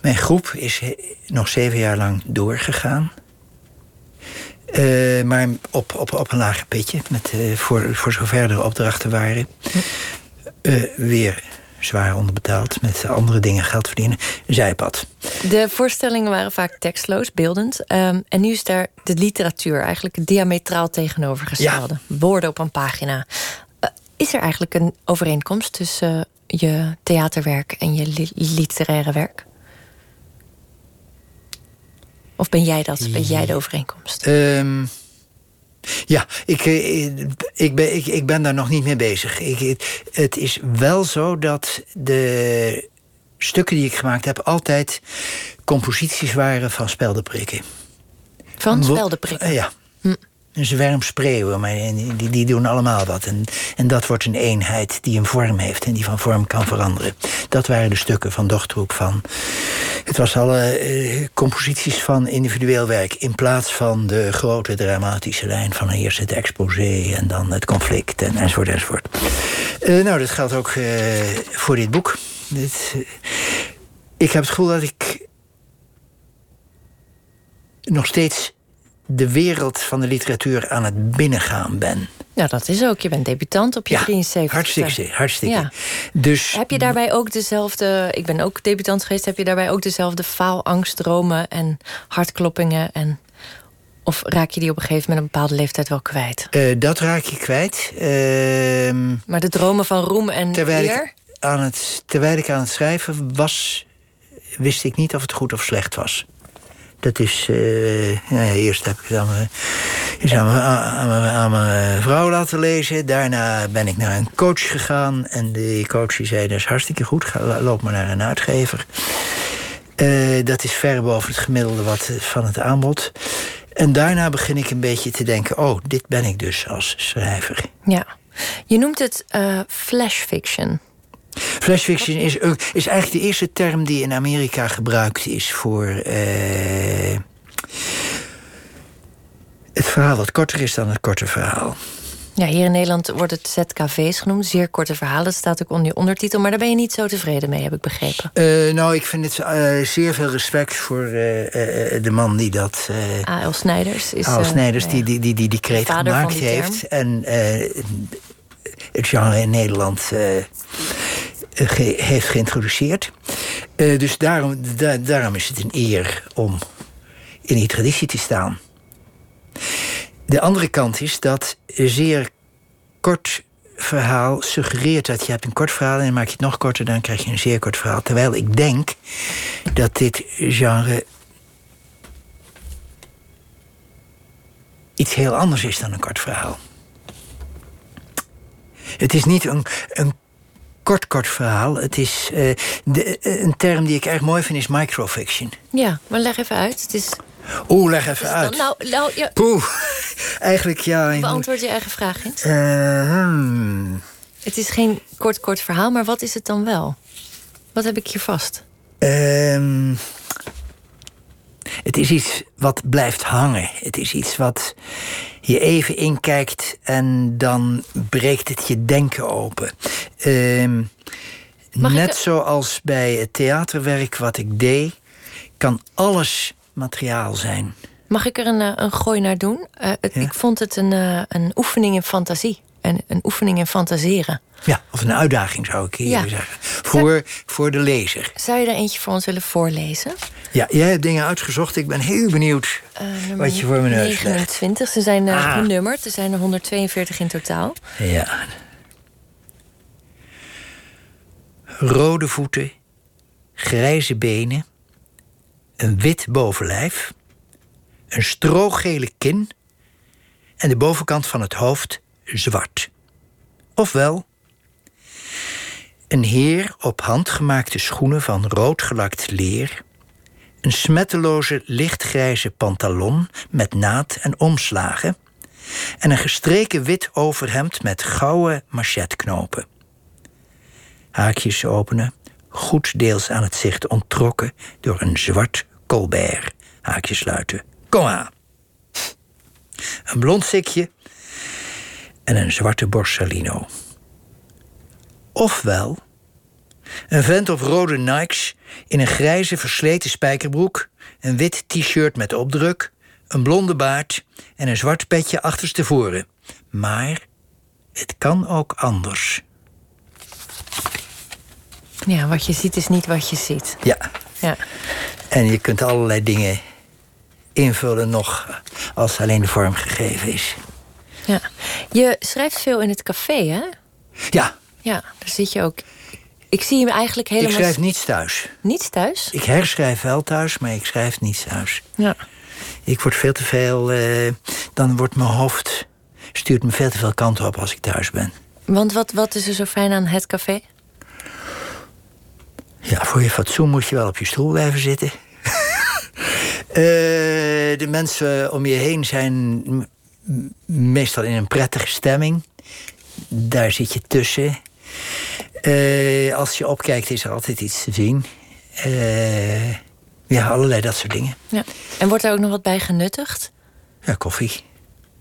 Mijn groep is nog zeven jaar lang doorgegaan. Uh, maar op, op, op een lager pitje, met, voor, voor zover er opdrachten waren. Weer zwaar onderbetaald, met andere dingen geld verdienen. Zijpad. De voorstellingen waren vaak tekstloos, beeldend. Um, en nu is daar de literatuur eigenlijk diametraal tegenovergestelde. Ja. Woorden op een pagina. is er eigenlijk een overeenkomst tussen je theaterwerk en je li literaire werk? Of ben jij dat? Ben jij de overeenkomst? Um, ja, ik, ik, ben, ik, ik ben daar nog niet mee bezig. Ik, het is wel zo dat de stukken die ik gemaakt heb... altijd composities waren van speldenprikken. Van speldenprikken? Uh, ja. Hm een zwerm spreeuwen, maar die, die doen allemaal wat. En, en dat wordt een eenheid die een vorm heeft en die van vorm kan veranderen. Dat waren de stukken van Dochtroep van. Het was alle uh, composities van individueel werk. In plaats van de grote dramatische lijn van eerst het exposé en dan het conflict en, enzovoort enzovoort. Uh, nou, dat geldt ook uh, voor dit boek. Dit, ik heb het gevoel dat ik nog steeds de wereld van de literatuur aan het binnengaan ben. Ja, dat is ook. Je bent debutant op je ja, 73. Hartstikke, hartstikke. Ja. Dus, heb je daarbij ook dezelfde... Ik ben ook debutant geweest. Heb je daarbij ook dezelfde faalangst, dromen en hartkloppingen? En, of raak je die op een gegeven moment een bepaalde leeftijd wel kwijt? Uh, dat raak je kwijt. Uh, maar de dromen van roem en terwijl eer? Ik aan het, terwijl ik aan het schrijven was... wist ik niet of het goed of slecht was. Dat is, uh, ja, eerst heb ik het aan mijn, mijn, mijn vrouw laten lezen. Daarna ben ik naar een coach gegaan. En die coach die zei, is hartstikke goed, loop maar naar een uitgever. Uh, dat is ver boven het gemiddelde wat, van het aanbod. En daarna begin ik een beetje te denken... oh, dit ben ik dus als schrijver. Ja. Je noemt het uh, flash fiction. Flash fiction is, is eigenlijk de eerste term die in Amerika gebruikt is voor uh, het verhaal wat korter is dan het korte verhaal. Ja, hier in Nederland wordt het ZKV's genoemd, zeer korte verhalen. Dat staat ook onder je ondertitel, maar daar ben je niet zo tevreden mee, heb ik begrepen. Uh, nou, ik vind het uh, zeer veel respect voor uh, de man die dat. A.L. Snijders is. A.L. Snijders, die, die, die, die die kreet gemaakt die heeft. En het genre in Nederland ge heeft geïntroduceerd. Uh, dus daarom, da daarom is het een eer om in die traditie te staan. De andere kant is dat een zeer kort verhaal suggereert dat je hebt een kort verhaal... en dan maak je het nog korter, dan krijg je een zeer kort verhaal. Terwijl ik denk dat dit genre iets heel anders is dan een kort verhaal. Het is niet een, een kort, kort verhaal. Het is uh, de, een term die ik erg mooi vind, is microfiction. Ja, maar leg even uit. Het is... Oeh, leg even uit. Nou, nou, ja. Poeh, eigenlijk ja. Beantwoord je eigen vraag eens. Uh, hmm. Het is geen kort, kort verhaal, maar wat is het dan wel? Wat heb ik hier vast? Uh, het is iets wat blijft hangen. Het is iets wat je even inkijkt en dan breekt het je denken open. Uh, net ik... zoals bij het theaterwerk wat ik deed, kan alles materiaal zijn. Mag ik er een, een gooi naar doen? Uh, ja? Ik vond het een, uh, een oefening in fantasie. En een oefening in fantaseren. Ja, of een uitdaging zou ik hier ja. zeggen. Voor, voor de lezer. Zou je er eentje voor ons willen voorlezen? Ja, jij hebt dingen uitgezocht. Ik ben heel benieuwd uh, wat je voor me neus 29. Ze zijn uh, ah. genummerd. Er zijn er 142 in totaal. Ja. Rode voeten, grijze benen, een wit bovenlijf, een strogele kin en de bovenkant van het hoofd zwart. Ofwel, een heer op handgemaakte schoenen van rood gelakt leer, Een smetteloze lichtgrijze pantalon met naad en omslagen. En een gestreken wit overhemd met gouden machetknopen. Haakjes openen, goed deels aan het zicht onttrokken door een zwart colbert. Haakjes sluiten. Kom aan. Een blond sikje en een zwarte borsalino. Ofwel een vent op rode Nikes in een grijze versleten spijkerbroek, een wit t-shirt met opdruk, een blonde baard en een zwart petje achterstevoren. Maar het kan ook anders. Ja, wat je ziet is niet wat je ziet. Ja, Ja. en je kunt allerlei dingen invullen nog als alleen de vorm gegeven is. ja. Je schrijft veel in het café, hè? Ja, Ja, daar zit je ook. Ik zie hem eigenlijk helemaal... ik schrijf niets thuis. Niets thuis? Ik herschrijf wel thuis, maar ik schrijf niets thuis. Ja. Ik word veel te veel. eh, dan wordt mijn hoofd. stuurt me veel te veel kanten op als ik thuis ben. Want wat, wat is er zo fijn aan het café? Ja, voor je fatsoen moet je wel op je stoel blijven zitten. Eh, de mensen om je heen zijn meestal in een prettige stemming. Daar zit je tussen. Eh, als je opkijkt is er altijd iets te zien. Eh, ja, allerlei dat soort dingen. Ja. En wordt er ook nog wat bij genuttigd? Ja, koffie.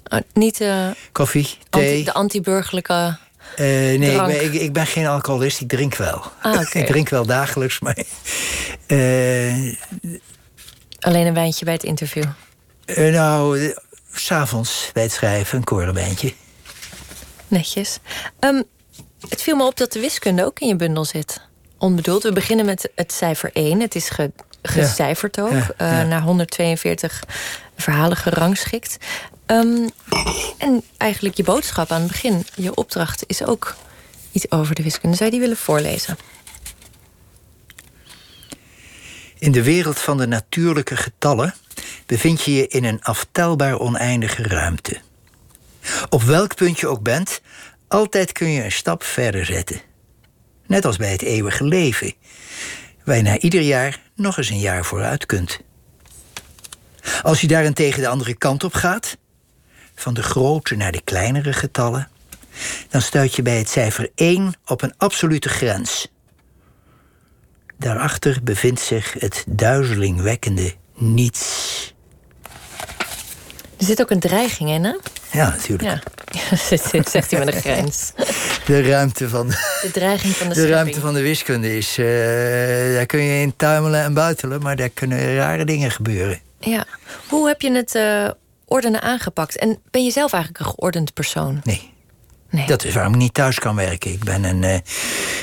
Oh, niet eh, Koffie, anti- thee. de anti-burgerlijke... Nee, ik ben, ik, ik ben geen alcoholist, ik drink wel. Ah, ik drink wel dagelijks, maar. Alleen een wijntje bij het interview. nou, s'avonds bij het schrijven, een korenwijntje. Netjes. Ehm, het viel me op dat de wiskunde ook in je bundel zit. Onbedoeld. We beginnen met het cijfer 1. Het is ge, gecijferd ook. Ja, eh, ja. naar 142 verhalen gerangschikt. Ehm, en eigenlijk je boodschap aan het begin, je opdracht, is ook iets over de wiskunde. Zou je die willen voorlezen? In de wereld van de natuurlijke getallen bevind je je in een aftelbaar oneindige ruimte. Op welk punt je ook bent, altijd kun je een stap verder zetten. Net als bij het eeuwige leven, waar je na ieder jaar nog eens een jaar vooruit kunt. Als je daarentegen de andere kant op gaat, van de grote naar de kleinere getallen, dan stuit je bij het cijfer 1 op een absolute grens. Daarachter bevindt zich het duizelingwekkende niets. Er zit ook een dreiging in, hè? Ja, natuurlijk. Ja. Zegt hij met een grens. De ruimte van De dreiging van de, de, schepping. ruimte van de wiskunde is. eh, daar kun je in tuimelen en buitelen, maar daar kunnen rare dingen gebeuren. Ja. Hoe heb je het eh, ordenen aangepakt? En ben je zelf eigenlijk een geordend persoon? Nee. Nee. Dat is waarom ik niet thuis kan werken. Ik ben een. eh,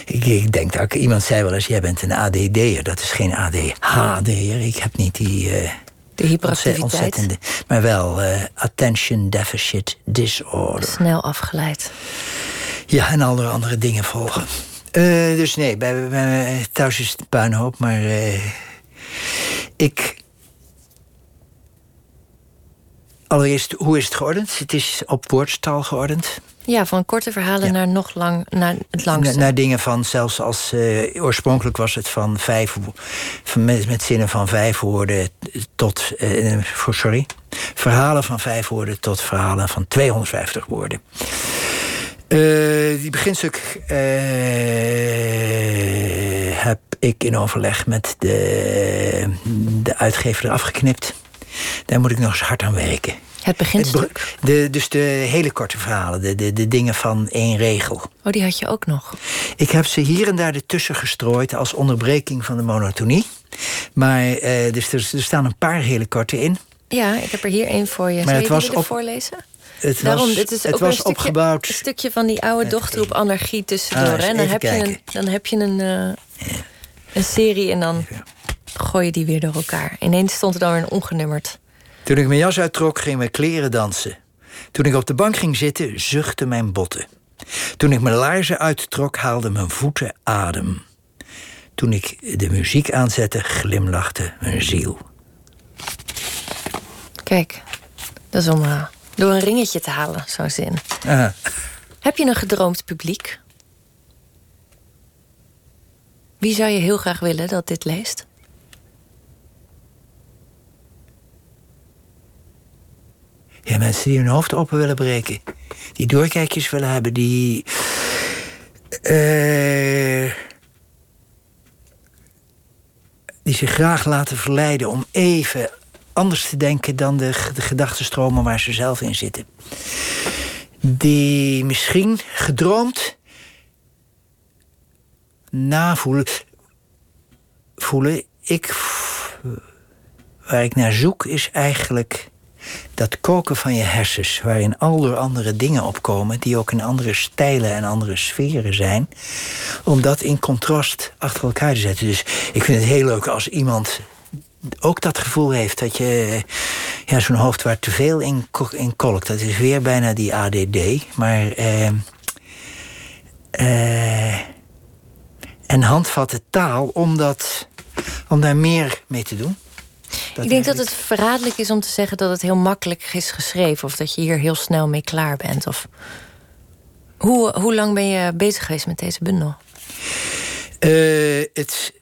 ik, ik denk dat ik, iemand zei wel eens: jij bent een ADD'er. Dat is geen ADHD'er. Ik heb niet die. De hyperactiviteit. ontzettende. Maar wel eh, Attention Deficit Disorder. Snel afgeleid. Ja, en alle andere dingen volgen. Eh, dus nee, bij, bij, thuis is het puinhoop, maar eh, ik. Allereerst, hoe is het geordend? Het is op woordstaal geordend. Ja, van korte verhalen Ja. naar nog lang, naar het langste. Na- Naar dingen van, zelfs als eh, oorspronkelijk was het van vijf, van, met, met zinnen van vijf woorden tot, eh, sorry, verhalen van vijf woorden tot verhalen van 250 woorden. Eh, die beginstuk heb ik in overleg met de, de uitgever eraf geknipt. Daar moet ik nog eens hard aan werken. het beginstuk. De, dus de hele korte verhalen, de, de, de dingen van één regel. Oh, die had je ook nog. Ik heb ze hier en daar ertussen gestrooid als onderbreking van de monotonie. Maar eh, dus er, er staan een paar hele korte in. Ja, ik heb er hier één voor je. Maar het je was op- voorlezen? Het Daarom, was, is het ook was een stukje, opgebouwd. Een stukje van die oude dochterroep anarchie tussendoor. Ah? En dan, heb je een, dan heb je een, eh, een serie en dan gooi je die weer door elkaar. Ineens stond er dan weer een ongenummerd. Toen ik mijn jas uittrok, gingen mijn kleren dansen. Toen ik op de bank ging zitten, zuchtten mijn botten. Toen ik mijn laarzen uittrok, haalden mijn voeten adem. Toen ik de muziek aanzette, glimlachte mijn ziel. Kijk, dat is om eh, door een ringetje te halen, zo'n zin. Ah, Heb je een gedroomd publiek? Wie zou je heel graag willen dat dit leest? Ja, mensen die hun hoofd open willen breken. Die doorkijkjes willen hebben, die. eh, die zich graag laten verleiden om even anders te denken dan de, de gedachtenstromen waar ze zelf in zitten. Die misschien gedroomd navoelen. Voelen. Ik, waar ik naar zoek is eigenlijk dat koken van je hersens, waarin al andere dingen opkomen, die ook in andere stijlen en andere sferen zijn, om dat in contrast achter elkaar te zetten. Dus ik vind het heel leuk als iemand ook dat gevoel heeft dat je ja, zo'n hoofd waar te veel in, in kolkt. Dat is weer bijna die ADD. Maar. eh, eh, en handvatten taal om, dat, om daar meer mee te doen. Ik denk dat het verraderlijk is om te zeggen dat het heel makkelijk is geschreven. Of dat je hier heel snel mee klaar bent. Of... Hoe, hoe lang ben je bezig geweest met deze bundel? Eh, het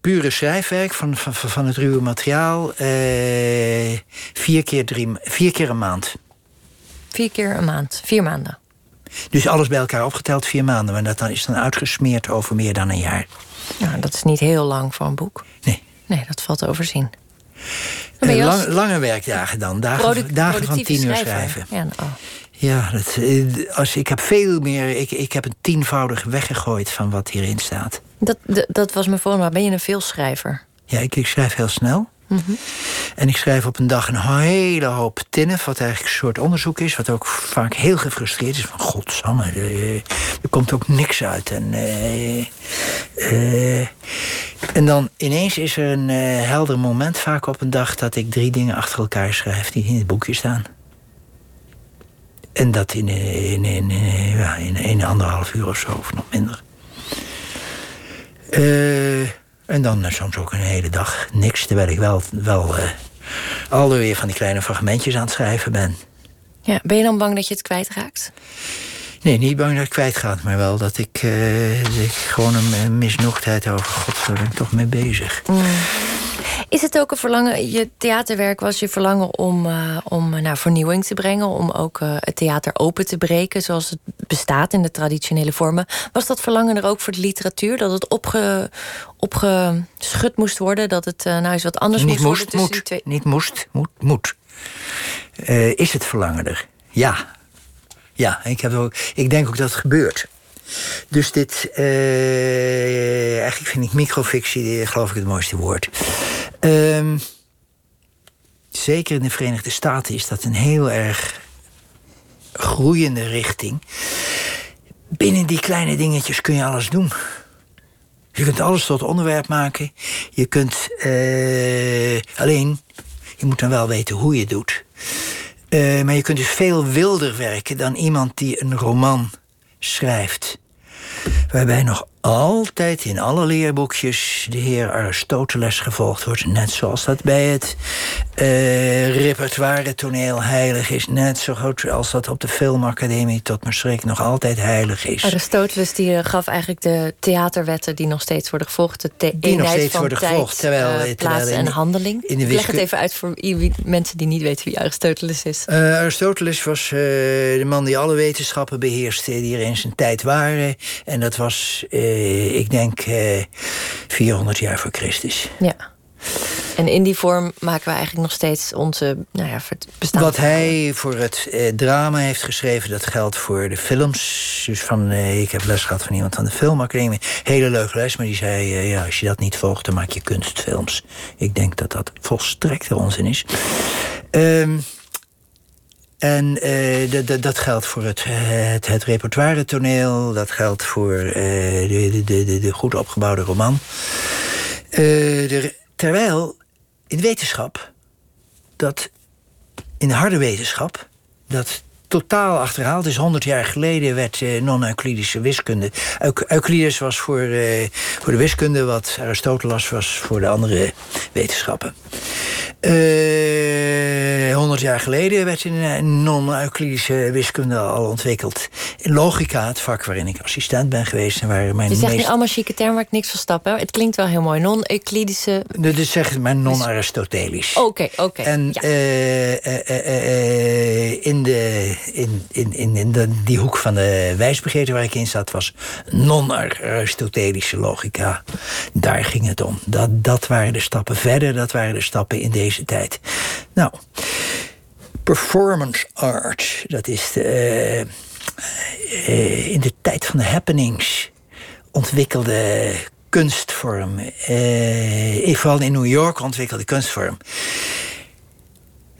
pure schrijfwerk van, van, van het ruwe materiaal. eh, vier, keer drie, vier keer een maand. Vier keer een maand. Vier maanden. Dus alles bij elkaar opgeteld vier maanden. Maar dat dan is dan uitgesmeerd over meer dan een jaar. Nou, dat is niet heel lang voor een boek. Nee. Nee, dat valt te overzien. Lang- lange werkdagen dan. Dagen, van tien uur schrijven. Ja, oh. Ja, dat, eh, als, ik heb veel meer. Ik, ik heb een tienvoudig weggegooid van wat hierin staat. dat, dat was mijn volgende. Ben je een veelschrijver? Ja, ik, ik schrijf heel snel. En ik schrijf op een dag een hele hoop tinnen, wat eigenlijk een soort onderzoek is, wat ook vaak heel gefrustreerd is. Van godsamme, er, er komt ook niks uit. En, eh, eh, en dan ineens is er een eh, helder moment, vaak op een dag, dat ik drie dingen achter elkaar schrijf die in het boekje staan. En dat in, eh, in, in, in, in een anderhalf uur of zo, of nog minder. Eh, en dan eh, soms ook een hele dag niks, terwijl ik wel, wel eh alweer van die kleine fragmentjes aan het schrijven ben. Ja, ben je dan bang dat je het kwijtraakt? Nee, niet bang dat ik kwijtgaat, maar wel dat ik, eh, dat ik gewoon een, misnoegdheid over God, daar ben ik toch mee bezig. Is het ook een verlangen, je theaterwerk was je verlangen om, eh, om naar vernieuwing te brengen, om ook eh, het theater open te breken zoals het bestaat in de traditionele vormen. Was dat verlangen er ook voor de literatuur? Dat het opge, opgeschud moest worden, dat het nou eens wat anders niet moest worden moest, tussen moet. die twee? Niet moest, moet, moet. Is het verlangen er? Ja. Ja, ik, heb ook, ik denk ook dat het gebeurt. Dus dit, eh, eigenlijk vind ik microfictie, geloof ik, het mooiste woord. Ehm, zeker in de Verenigde Staten is dat een heel erg groeiende richting. Binnen die kleine dingetjes kun je alles doen. Je kunt alles tot onderwerp maken. Je kunt eh, alleen, je moet dan wel weten hoe je het doet. Eh, maar je kunt dus veel wilder werken dan iemand die een roman schrijft. Waarbij nog altijd in alle leerboekjes de heer Aristoteles gevolgd wordt. Net zoals dat bij het eh, repertoire toneel heilig is. Net zo goed als dat op de filmacademie tot mijn schrik nog altijd heilig is. Aristoteles die eh, gaf eigenlijk de theaterwetten die nog steeds worden gevolgd. De Die nog eenheid steeds van worden tijd, gevolgd, terwijl- eh, terwijl plaats in en de- handeling. in de Leg het even uit voor wie- mensen die niet weten wie Aristoteles is. Aristoteles was de man die alle wetenschappen beheerste die er in zijn tijd waren. En dat was, eh, ik denk, eh 400 jaar voor Christus. Ja. En in die vorm maken we eigenlijk nog steeds onze nou ja, bestaande Wat hij voor het eh, drama heeft geschreven, dat geldt voor de films. Dus van, eh, ik heb les gehad van iemand van de filmacademie. Hele leuke les, maar die zei, eh, ja, als je dat niet volgt, dan maak je kunstfilms. Ik denk dat dat volstrekte onzin is. Ehm, en eh, dat- geldt voor het, het, het repertoire toneel. Dat geldt voor eh, de, de, de, goed opgebouwde roman. Eh, terwijl in wetenschap, dat in de harde wetenschap, dat totaal achterhaald is. 100 jaar geleden werd non-Euclidische wiskunde. Euc- Euclides was voor, voor de wiskunde wat Aristoteles was voor de andere wetenschappen. Eh, Honderd jaar geleden werd een non-Euclidische wiskunde al ontwikkeld. Logica, het vak waarin ik assistent ben geweest... en waar mijn Je zegt meest... nu allemaal chique termen waar ik niks van stap. Hè? Het klinkt wel heel mooi. Non-Euclidische... Dus zeg het maar non-Aristotelisch. Oké, oké. En ja. eh, eh, eh, eh, in, de, in, in, in, in de, die hoek van de wijsbegeerte waar ik in zat... was non-Aristotelische logica. Daar ging het om. Dat, dat waren de stappen verder, dat waren de stappen in deze tijd. Nou, performance art, dat is de, eh, eh, in de tijd van de happenings ontwikkelde kunstvorm. eh, vooral in New York ontwikkelde kunstvorm.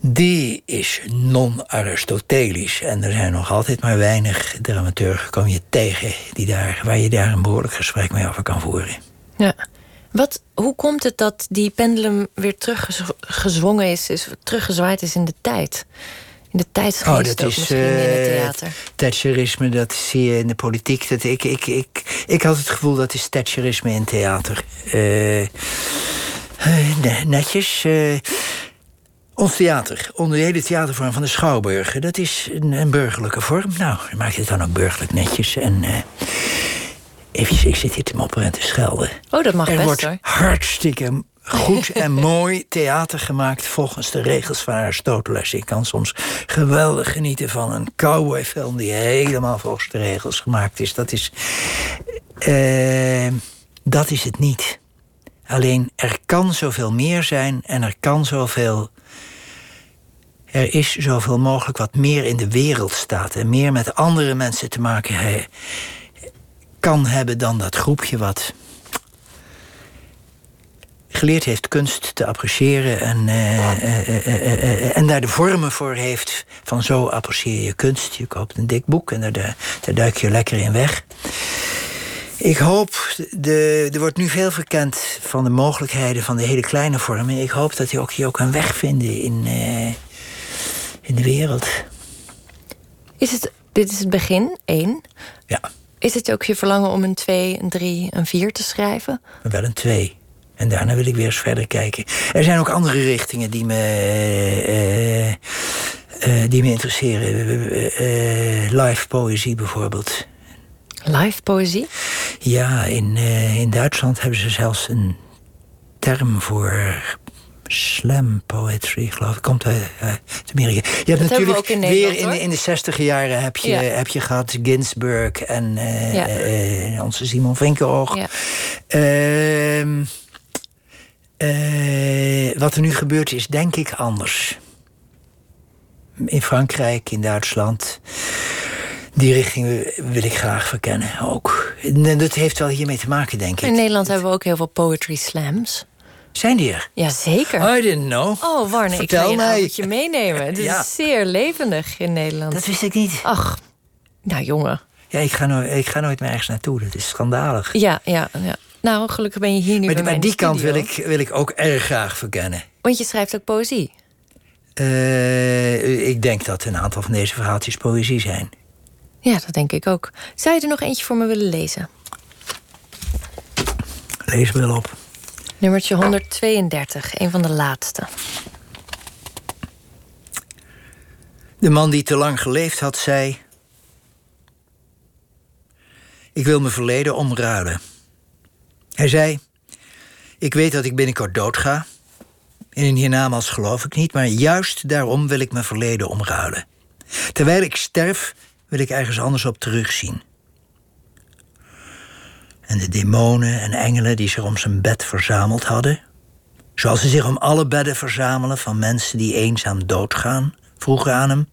Die is non-Aristotelisch. En er zijn nog altijd maar weinig dramaturgen kom je tegen die daar, waar je daar een behoorlijk gesprek mee over kan voeren. Ja. Wat, hoe komt het dat die pendulum weer teruggezwongen is, is, teruggezwaaid is in de tijd? In de tijdsgeest Oh, dat is misschien in het eh, theater. Thatcherisme, dat zie je in de politiek. Dat ik, ik, ik, ik had het gevoel dat is Thatcherisme in theater. Eh, eh, ne- netjes. ons theater, onder de hele theatervorm van de Schouwburgen... dat is een, een burgerlijke vorm. Nou, dan maak je het dan ook burgerlijk netjes. En eventjes, ik zit hier te mopperen en te schelden. Oh, dat mag er best wordt hoor. hartstikke goed en mooi theater gemaakt volgens de regels van Aristoteles. Ik kan soms geweldig genieten van een cowboyfilm die helemaal volgens de regels gemaakt is. Dat is, eh, dat is het niet. Alleen er kan zoveel meer zijn en er kan zoveel. Er is zoveel mogelijk wat meer in de wereld staat en meer met andere mensen te maken he- kan hebben dan dat groepje wat geleerd heeft kunst te appreciëren en, eh, eh, eh, en daar de vormen voor heeft van zo apprecieer je kunst. Je koopt een dik boek en daar, daar, duik je lekker in weg. Ik hoop, de, er wordt nu veel verkend van de mogelijkheden van de hele kleine vormen. Ik hoop dat die ook, die ook een weg vinden in, eh, in de wereld. Is het, dit is het begin, één. Ja, Is het ook je verlangen om een twee, een drie, een vier te schrijven? wel een twee. En daarna wil ik weer eens verder kijken. Er zijn ook andere richtingen die me, eh, eh, die me interesseren. Eh, eh, live poëzie bijvoorbeeld. Live poëzie? Ja, in, eh, in Duitsland hebben ze zelfs een term voor slam poetry, geloof ik. Komt uit, uit Amerika. Je hebt we natuurlijk ook in weer in, in de 60 jaren heb je, Ja. heb je gehad Ginsberg en eh, Ja. eh, onze Simon Vinkenhoog. Ja. Ehm, eh, wat er nu gebeurt is denk ik anders. In Frankrijk, in Duitsland. Die richting wil ik graag verkennen ook. En dat heeft wel hiermee te maken, denk In ik. Nederland hebben we ook heel veel poetry slams. Zijn die er? Jazeker. I didn't know. Oh, Warne, ik ga je een meenemen. Het is zeer levendig in Nederland. Dat wist ik niet. Ach, nou jongen. Ja, ik ga, nooit, ik ga nooit meer ergens naartoe. Dat is schandalig. Ja, ja, ja. Nou, gelukkig ben je hier nu Maar, bij maar die kant wil ik, wil ik ook erg graag verkennen. Want je schrijft ook poëzie. Eh, ik denk dat een aantal van deze verhaaltjes poëzie zijn. Ja, dat denk ik ook. Zou je er nog eentje voor me willen lezen? Lees wel op. Nummertje 132, een van de laatste. De man die te lang geleefd had, zei... Ik wil mijn verleden omruilen. Hij zei... Ik weet dat ik binnenkort doodga. In een hiernamaals geloof ik niet... maar juist daarom wil ik mijn verleden omruilen. Terwijl ik sterf, wil ik ergens anders op terugzien. En de demonen en engelen die zich om zijn bed verzameld hadden... zoals ze zich om alle bedden verzamelen van mensen die eenzaam doodgaan... vroegen aan hem...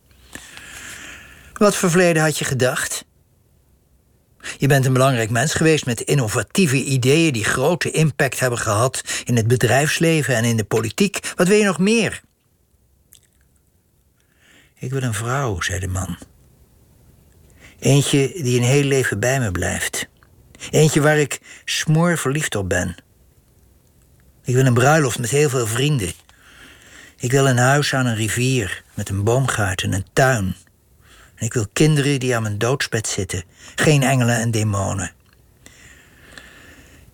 Wat voor verleden had je gedacht? Je bent een belangrijk mens geweest met innovatieve ideeën die grote impact hebben gehad in het bedrijfsleven en in de politiek. Wat wil je nog meer? Ik wil een vrouw, zei de man. Eentje die een heel leven bij me blijft. Eentje waar ik smoor verliefd op ben. Ik wil een bruiloft met heel veel vrienden. Ik wil een huis aan een rivier met een boomgaard en een tuin. En ik wil kinderen die aan mijn doodsbed zitten. Geen engelen en demonen.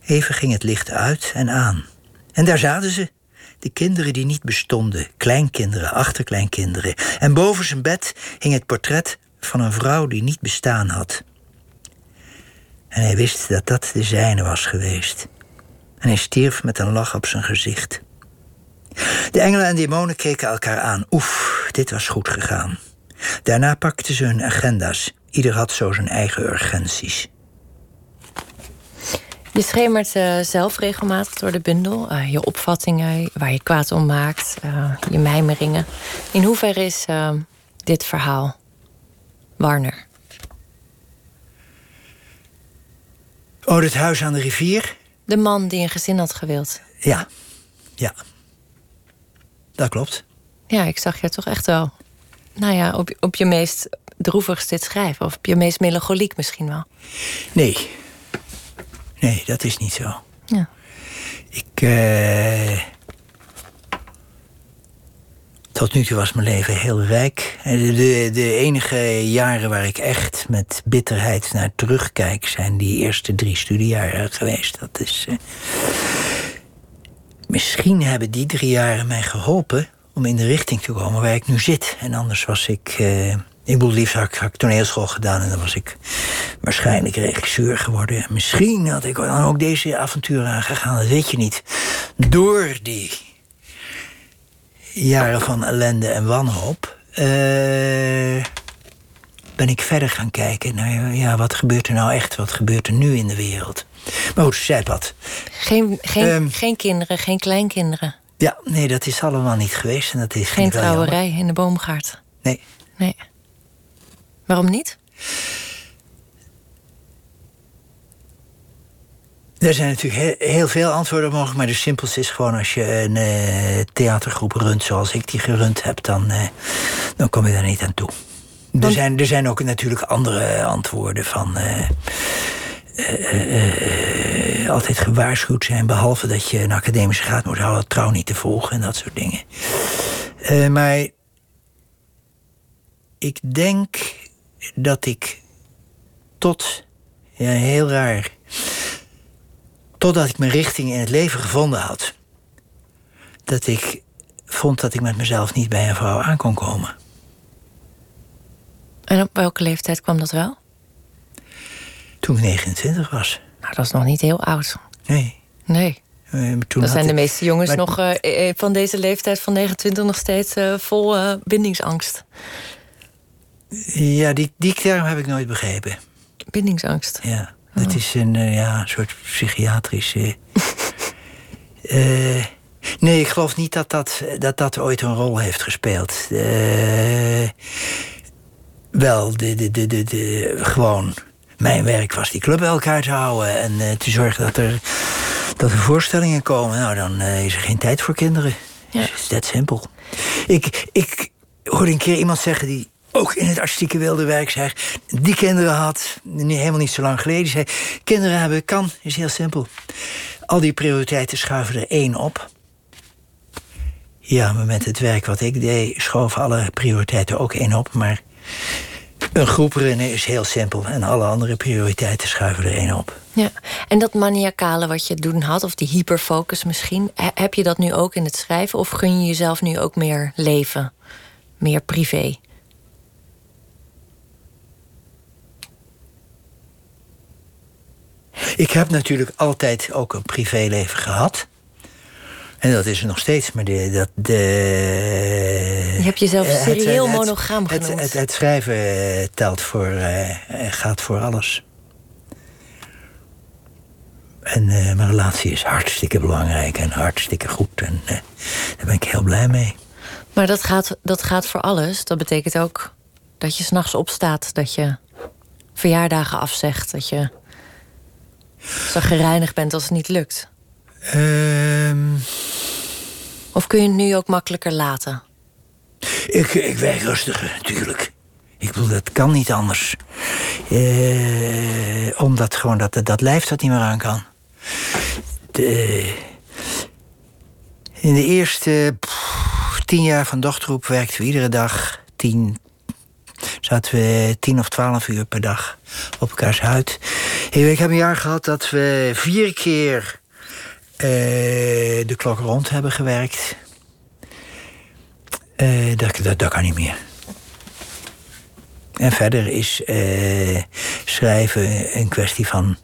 Even ging het licht uit en aan. En daar zaten ze. de kinderen die niet bestonden, kleinkinderen, achterkleinkinderen. En boven zijn bed hing het portret van een vrouw die niet bestaan had. En hij wist dat dat de zijne was geweest. En hij stierf met een lach op zijn gezicht. De engelen en demonen keken elkaar aan. Oef, dit was goed gegaan. Daarna pakten ze hun agenda's. Ieder had zo zijn eigen urgenties. Je schemert uh, zelf regelmatig door de bundel. Uh, je opvattingen, waar je kwaad om maakt, uh, je mijmeringen. In hoeverre is dit verhaal Warner? Oh, het huis aan de rivier? De man die een gezin had gewild. Ja, ja. Dat klopt. Ja, ik zag je toch echt wel. Nou ja, op, op je meest droevigste schrijven. Of op je meest melancholiek misschien wel. Nee. Nee, dat is niet zo. Ja. Ik. Uh... Tot nu toe was mijn leven heel rijk. De, de, de, enige jaren waar ik echt met bitterheid naar terugkijk... zijn die eerste drie studiejaren geweest. Dat is... Uh... Misschien hebben die drie jaren mij geholpen om in de richting te komen waar ik nu zit. En anders was ik. Uh, ik bedoel, liefst had ik, had ik toneelschool gedaan en dan was ik waarschijnlijk regisseur geworden. Misschien had ik dan ook deze avonturen aangegaan, dat weet je niet. Door die jaren van ellende en wanhoop. Uh, ben ik verder gaan kijken naar ja, wat gebeurt er nou echt, wat gebeurt er nu in de wereld. Maar goed, zijpad. Geen, geen, um, geen kinderen, geen kleinkinderen. Ja, nee, dat is allemaal niet geweest. En dat is geen trouwerij in de boomgaard. Nee. Nee. Waarom niet? Er zijn natuurlijk heel, veel antwoorden mogelijk, maar de simpelste is gewoon als je een uh, theatergroep runt zoals ik die gerund heb, dan, uh, dan kom je daar niet aan toe. Er zijn, er zijn ook natuurlijk andere antwoorden van. Uh, altijd gewaarschuwd zijn, behalve dat je een academische graad moet houden, trouw niet te volgen en dat soort dingen. maar ik denk dat ik tot, ja, heel raar, totdat ik mijn richting in het leven gevonden had, dat ik vond dat ik met mezelf niet bij een vrouw aan kon komen. En op welke leeftijd kwam dat wel? Toen ik 29 was. Nou, dat is nog niet heel oud. Nee. Nee. Uh, Dan zijn de meeste jongens maar, nog uh, van deze leeftijd van 29 nog steeds uh, vol bindingsangst. Ja, die, die term heb ik nooit begrepen. Bindingsangst? Ja, oh. dat is een ja, soort psychiatrische... nee, ik geloof niet dat dat, dat dat ooit een rol heeft gespeeld. wel, de, de, de, de, de, gewoon mijn werk was die club bij elkaar te houden en te zorgen dat er, dat er voorstellingen komen. Nou, dan is er geen tijd voor kinderen. Ja. Het is dat simpel. Ik, ik hoorde een keer iemand zeggen die ook in het artistieke wilde werk zei, die kinderen had, helemaal niet zo lang geleden, zei: Kinderen hebben kan, is heel simpel. Al die prioriteiten schuiven er één op. Ja, maar met het werk wat ik deed, schoven alle prioriteiten ook één op. Maar een groep runnen is heel simpel en alle andere prioriteiten schuiven er één op. Ja, en dat maniacale wat je doen had, of die hyperfocus misschien, heb je dat nu ook in het schrijven of gun je jezelf nu ook meer leven, meer privé? Ik heb natuurlijk altijd ook een privéleven gehad. En dat is er nog steeds, maar de, dat, de, je hebt jezelf serieel het, monogaam het, genoemd. Het, het, schrijven eh, telt voor, uh, gaat voor alles. En uh, mijn relatie is hartstikke belangrijk en hartstikke goed. En uh, daar ben ik heel blij mee. Maar dat gaat, dat gaat voor alles. Dat betekent ook dat je s'nachts opstaat, dat je verjaardagen afzegt, dat je zo gereinigd bent als het niet lukt. Um... Of kun je het nu ook makkelijker laten? Ik, ik werk rustiger, natuurlijk. Ik bedoel, dat kan niet anders. Uh, omdat gewoon dat, dat lijf dat niet meer aan kan. De, in de eerste pff, tien jaar van dochterroep werkten we iedere dag tien, zaten we tien of twaalf uur per dag op elkaars huid. Ik heb een jaar gehad dat we vier keer de klok rond hebben gewerkt. dat, dat, dat kan niet meer. En verder is schrijven een kwestie van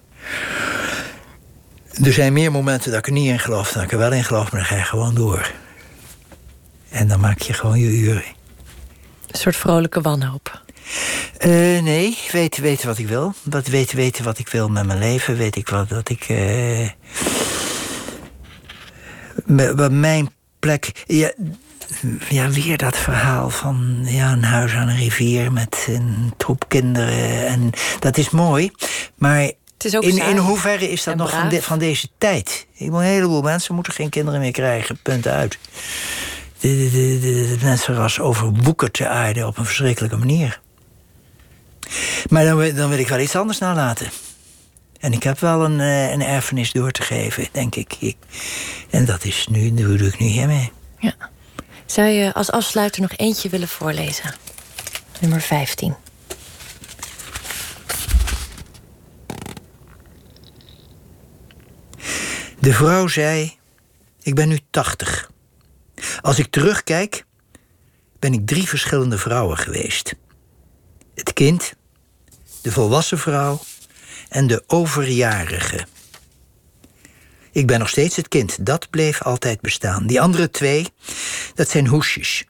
er zijn meer momenten dat ik er niet in geloof dan dat ik er wel in geloof, maar dan ga je gewoon door. En dan maak je gewoon je uren. Een soort vrolijke wanhoop. Uh, nee, weten, weten wat ik wil. Wat weten, weten wat ik wil met mijn leven. Weet ik wat dat ik. Uh, mijn plek. Ja, ja, weer dat verhaal van ja, een huis aan een rivier met een troep kinderen. En dat is mooi. Maar in, in hoeverre is dat nog van, van, deze tijd? Ik een heleboel mensen moeten geen kinderen meer krijgen. Punt uit. De, de, de, de mensenras overwoekert de aarde op een verschrikkelijke manier. Maar dan, dan wil ik wel iets anders nalaten. En ik heb wel een, eh, een erfenis door te geven, denk ik. ik en dat is nu, doe ik nu hiermee. Ja. Zou je als afsluiter nog eentje willen voorlezen? Nummer 15. De vrouw zei: Ik ben nu tachtig. Als ik terugkijk, ben ik drie verschillende vrouwen geweest: het kind, de volwassen vrouw en de overjarige. Ik ben nog steeds het kind, dat bleef altijd bestaan. Die andere twee, dat zijn hoesjes.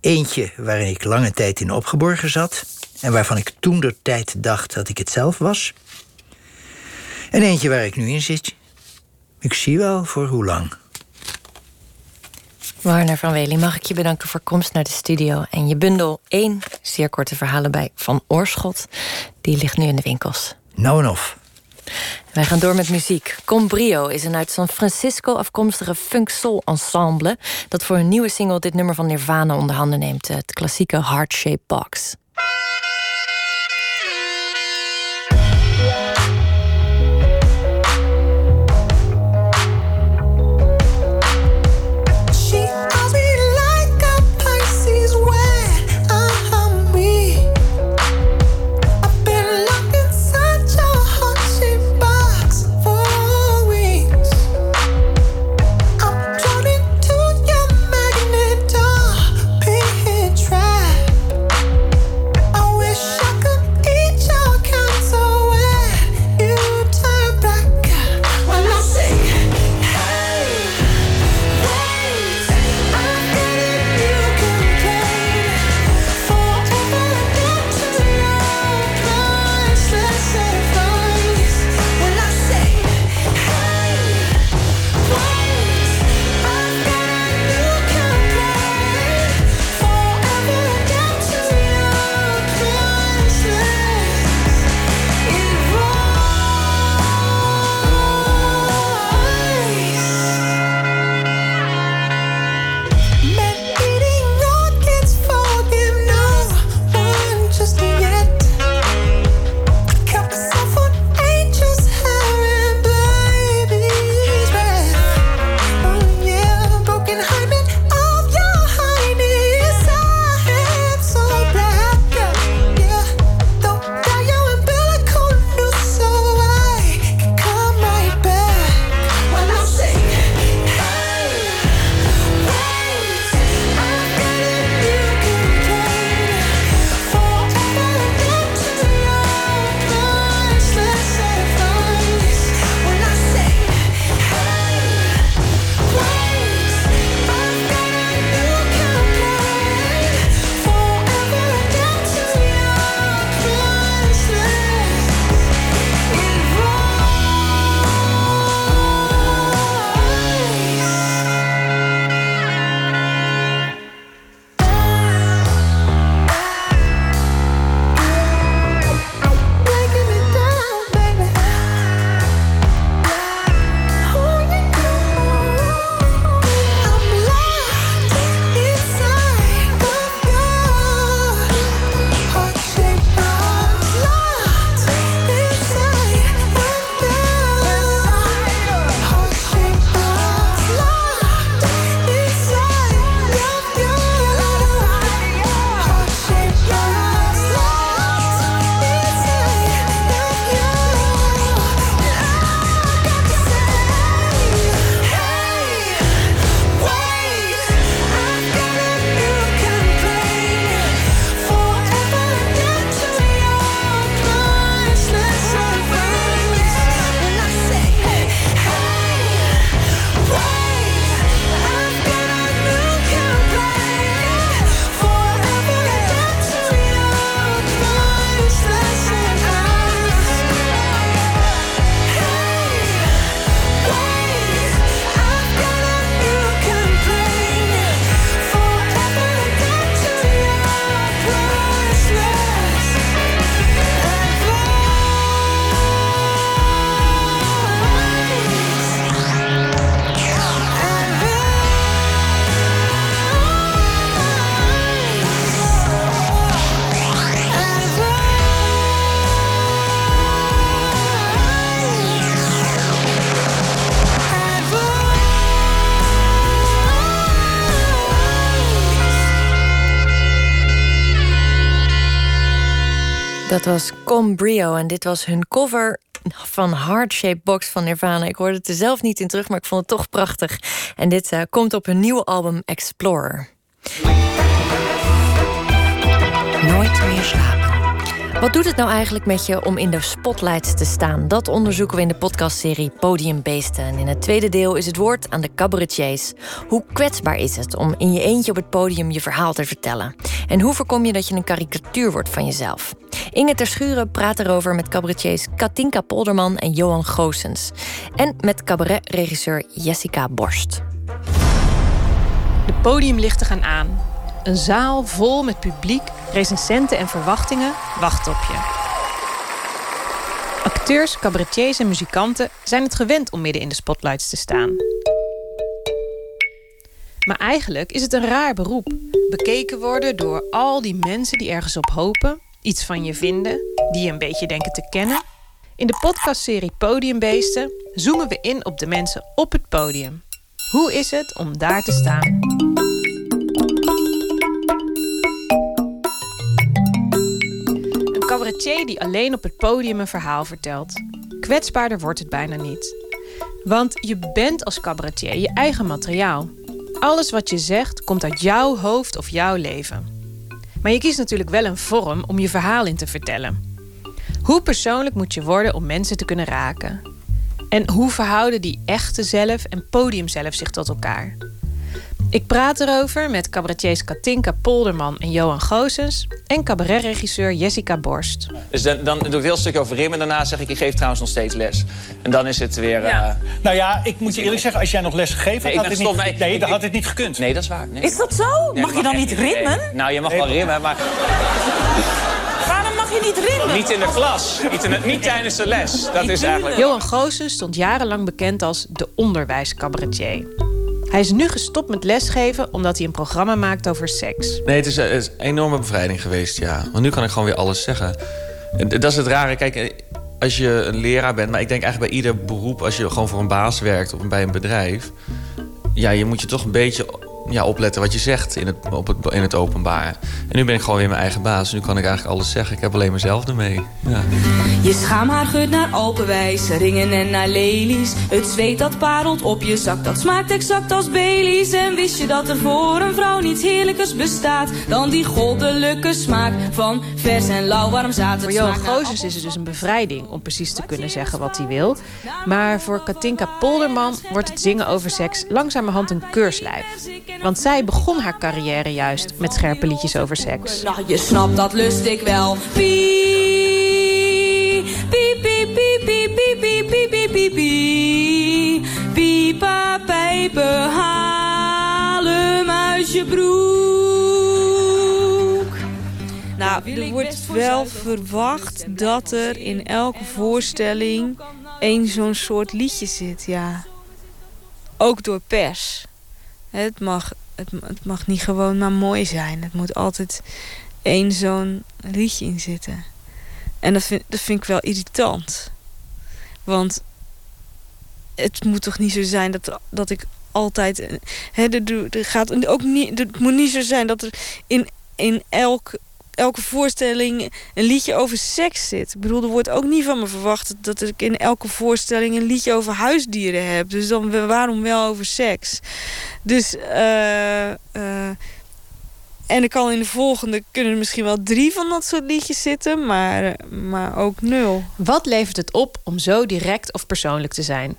Eentje waarin ik lange tijd in opgeborgen zat en waarvan ik toen de tijd dacht dat ik het zelf was. En eentje waar ik nu in zit. Ik zie wel voor hoe lang. Warner van Wely, mag ik je bedanken voor komst naar de studio... en je bundel één zeer korte verhalen bij Van Oorschot. Die ligt nu in de winkels. Nou en of. Wij gaan door met muziek. Combrio is een uit San Francisco afkomstige funk-soul ensemble... dat voor een nieuwe single dit nummer van Nirvana onder handen neemt. Het klassieke Heart Shape Box. Brio en dit was hun cover van Heart Shape Box van Nirvana. Ik hoorde het er zelf niet in terug, maar ik vond het toch prachtig. En dit uh, komt op hun nieuwe album Explorer. Nooit meer slapen. Wat doet het nou eigenlijk met je om in de spotlights te staan? Dat onderzoeken we in de podcastserie Podiumbeesten. En in het tweede deel is het woord aan de cabaretiers. Hoe kwetsbaar is het om in je eentje op het podium je verhaal te vertellen? En hoe voorkom je dat je een karikatuur wordt van jezelf? Inge Terschuren praat erover met cabaretiers Katinka Polderman en Johan Goosens. En met cabaretregisseur Jessica Borst. De podiumlichten gaan aan. Een zaal vol met publiek, recensenten en verwachtingen wacht op je. Acteurs, cabaretiers en muzikanten zijn het gewend om midden in de spotlights te staan. Maar eigenlijk is het een raar beroep. Bekeken worden door al die mensen die ergens op hopen, iets van je vinden, die je een beetje denken te kennen. In de podcastserie Podiumbeesten zoomen we in op de mensen op het podium. Hoe is het om daar te staan? Cabaretier die alleen op het podium een verhaal vertelt. Kwetsbaarder wordt het bijna niet. Want je bent als cabaretier je eigen materiaal. Alles wat je zegt komt uit jouw hoofd of jouw leven. Maar je kiest natuurlijk wel een vorm om je verhaal in te vertellen. Hoe persoonlijk moet je worden om mensen te kunnen raken? En hoe verhouden die echte zelf en podium zelf zich tot elkaar? Ik praat erover met cabaretiers Katinka Polderman en Johan Goosens en cabaretregisseur Jessica Borst. Dus dan, dan doe ik een heel stuk over rimmen. Daarna zeg ik, ik geef trouwens nog steeds les. En dan is het weer... Ja. eh, Nou ja, ik moet je eerlijk zeggen, als jij nog les gegeven Nee, had, het niet. Nee, nee, ik- dan ik- had het niet gekund. nee, dat is waar. Nee. Is dat zo? Nee, mag je dan niet rimmen? Nee. Nou, je mag wel rimmen, maar Waarom mag je niet rimmen? niet in de klas. Niet, in de- niet tijdens de les. Dat is eigenlijk... Johan Goosens stond jarenlang bekend als de onderwijscabaretier. Hij is nu gestopt met lesgeven omdat hij een programma maakt over seks. Nee, het is, eh, een enorme bevrijding geweest, ja. Want nu kan ik gewoon weer alles zeggen. En dat is het rare. Kijk, eh, als je een leraar bent... maar ik denk eigenlijk bij ieder beroep... als je gewoon voor een baas werkt of bij een bedrijf... ja, je moet je toch een beetje ja, opletten wat je zegt in het, op het, in het openbaar. En nu ben ik gewoon weer mijn eigen baas. Nu kan ik eigenlijk alles zeggen. Ik heb alleen mezelf ermee. Ja. Je schaamhaar geurt naar alpenwijs, ringen en naar lelies. Het zweet dat parelt op je zak, dat smaakt exact als Baileys. En wist je dat er voor een vrouw niets heerlijkers bestaat... dan die goddelijke smaak van vers en lauwwarm zaad. Voor Johan Goosens is het dus een bevrijding om precies te kunnen zeggen wat hij wil. Maar voor Katinka Polderman wordt het zingen over seks langzamerhand een keurslijf. Want zij begon haar carrière juist met scherpe liedjes over seks. Nou, je snapt, dat lust ik wel. Pie, pie, pie, pie, pie, pie, pie, pie, pie, pie, pie. Piepa, pijpen, haal hem uit je broek. Nou, er wordt wel verwacht dat er in elke voorstelling één zo'n soort liedje zit, ja. Ook door pers. Het mag, het, het mag niet gewoon maar mooi zijn. Het moet altijd één zo'n liedje in zitten. En dat vind, dat vind ik wel irritant. Want het moet toch niet zo zijn dat, dat ik altijd... eh, Hè, er, er gaat ook niet, het moet niet zo zijn dat er in, in elk, elke voorstelling een liedje over seks zit. Ik bedoel, er wordt ook niet van me verwacht dat ik in elke voorstelling een liedje over huisdieren heb. Dus dan waarom wel over seks? Dus, eh... eh, en er kan in de volgende kunnen misschien wel drie van dat soort liedjes zitten, maar, maar ook nul. Wat levert het op om zo direct of persoonlijk te zijn?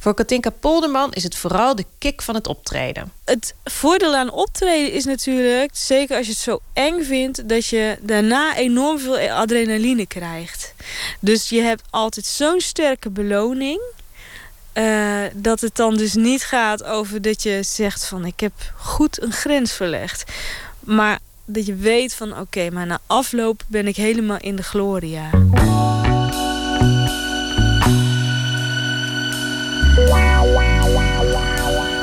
Voor Katinka Polderman is het vooral de kick van het optreden. Het voordeel aan optreden is natuurlijk, zeker als je het zo eng vindt, dat je daarna enorm veel adrenaline krijgt. Dus je hebt altijd zo'n sterke beloning. eh, dat het dan dus niet gaat over dat je zegt van ik heb goed een grens verlegd. Maar dat je weet van oké, maar na afloop ben ik helemaal in de gloria.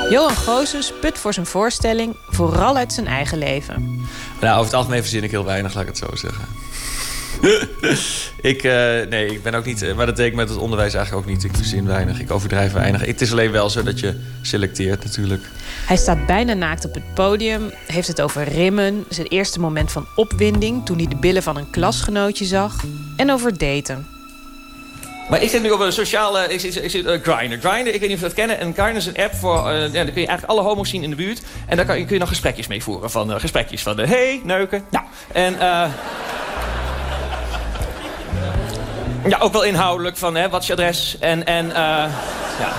Johan Goosens put voor zijn voorstelling vooral uit zijn eigen leven. Nou, over het algemeen verzin ik heel weinig, laat ik het zo zeggen. ik, uh, nee, ik ben ook niet... Maar dat deed ik met het onderwijs eigenlijk ook niet. Ik verzin weinig, ik overdrijf weinig. Het is alleen wel zo dat je selecteert natuurlijk. Hij staat bijna naakt op het podium. Heeft het over rimmen. Zijn eerste moment van opwinding... toen hij de billen van een klasgenootje zag. En over daten. Maar ik zit nu op een sociale... Ik zit, ik uh, Grindr. Grindr, ik weet niet of je dat kennen. En Grindr is een app voor... Uh, ja, daar kun je eigenlijk alle homo's zien in de buurt. En daar kan kun je nog gesprekjes mee voeren. Van uh, gesprekjes van... hey, neuken. Nou, en... eh ja, ook wel inhoudelijk van hè, wat is je adres? En, en, ja.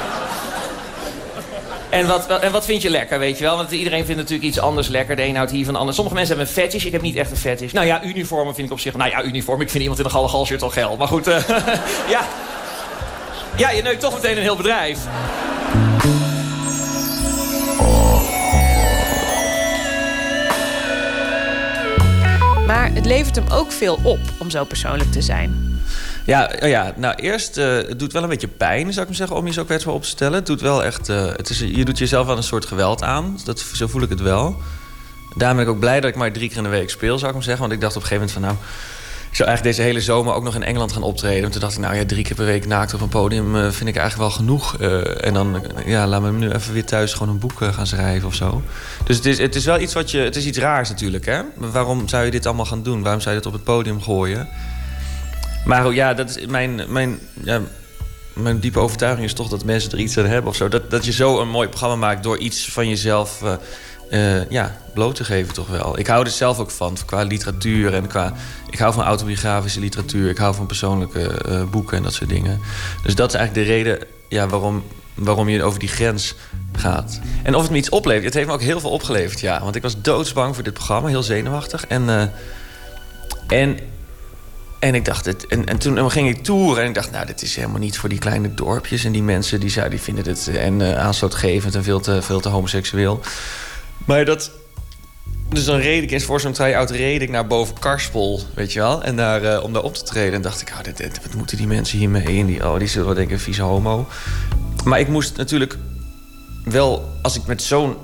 En wat, en wat vind je lekker, weet je wel? Want iedereen vindt natuurlijk iets anders lekker. De een houdt hier van de. Sommige mensen hebben een fetish. Ik heb niet echt een fetish. Nou ja, uniformen vind ik op zich... Nou ja, uniform. Ik vind iemand in een galle galshirt al geil. Maar goed, ja. Ja, je neukt toch meteen een heel bedrijf. Maar het levert hem ook veel op om zo persoonlijk te zijn. Ja, ja nou eerst, uh, het doet wel een beetje pijn, zou ik maar zeggen, om je zo kwetsbaar op te stellen. Doet wel echt, uh, het is, je doet jezelf wel een soort geweld aan. Dat, zo voel ik het wel. Daarom ben ik ook blij dat ik maar drie keer in de week speel, zou ik maar zeggen. Want ik dacht op een gegeven moment van, nou, ik zou eigenlijk deze hele zomer ook nog in Engeland gaan optreden. En toen dacht ik, nou ja, drie keer per week naakt op een podium uh, vind ik eigenlijk wel genoeg. en dan, ja, laat me nu even weer thuis gewoon een boek gaan schrijven of zo. Dus het is, het is wel iets wat je, het is iets raars natuurlijk, hè. Waarom zou je dit allemaal gaan doen? Waarom zou je dit op het podium gooien? Maar ja, dat is mijn, mijn, ja, mijn diepe overtuiging is toch dat mensen er iets aan hebben of zo. Dat, dat je zo een mooi programma maakt door iets van jezelf uh, uh, ja, bloot te geven, toch wel. Ik hou er zelf ook van, qua literatuur en qua. Ik hou van autobiografische literatuur, ik hou van persoonlijke uh, boeken en dat soort dingen. Dus dat is eigenlijk de reden ja, waarom, waarom je over die grens gaat. En of het me iets oplevert, het heeft me ook heel veel opgeleverd, ja. Want ik was doodsbang voor dit programma, heel zenuwachtig. En. en en ik dacht, het, en, en toen ging ik toeren en ik dacht, nou, dit is helemaal niet voor die kleine dorpjes. En die mensen die, die vinden het en, uh, aanstootgevend en veel te, veel te homoseksueel. Maar dat. Dus dan reed ik eens voor zo'n try-out reed ik naar boven Karspel, weet je wel. En daar, uh, om daar op te treden. En dacht ik, oh, dit, wat moeten die mensen hiermee in? Die, oh, die zullen wel denken, vieze homo. Maar ik moest natuurlijk wel, als ik met zo'n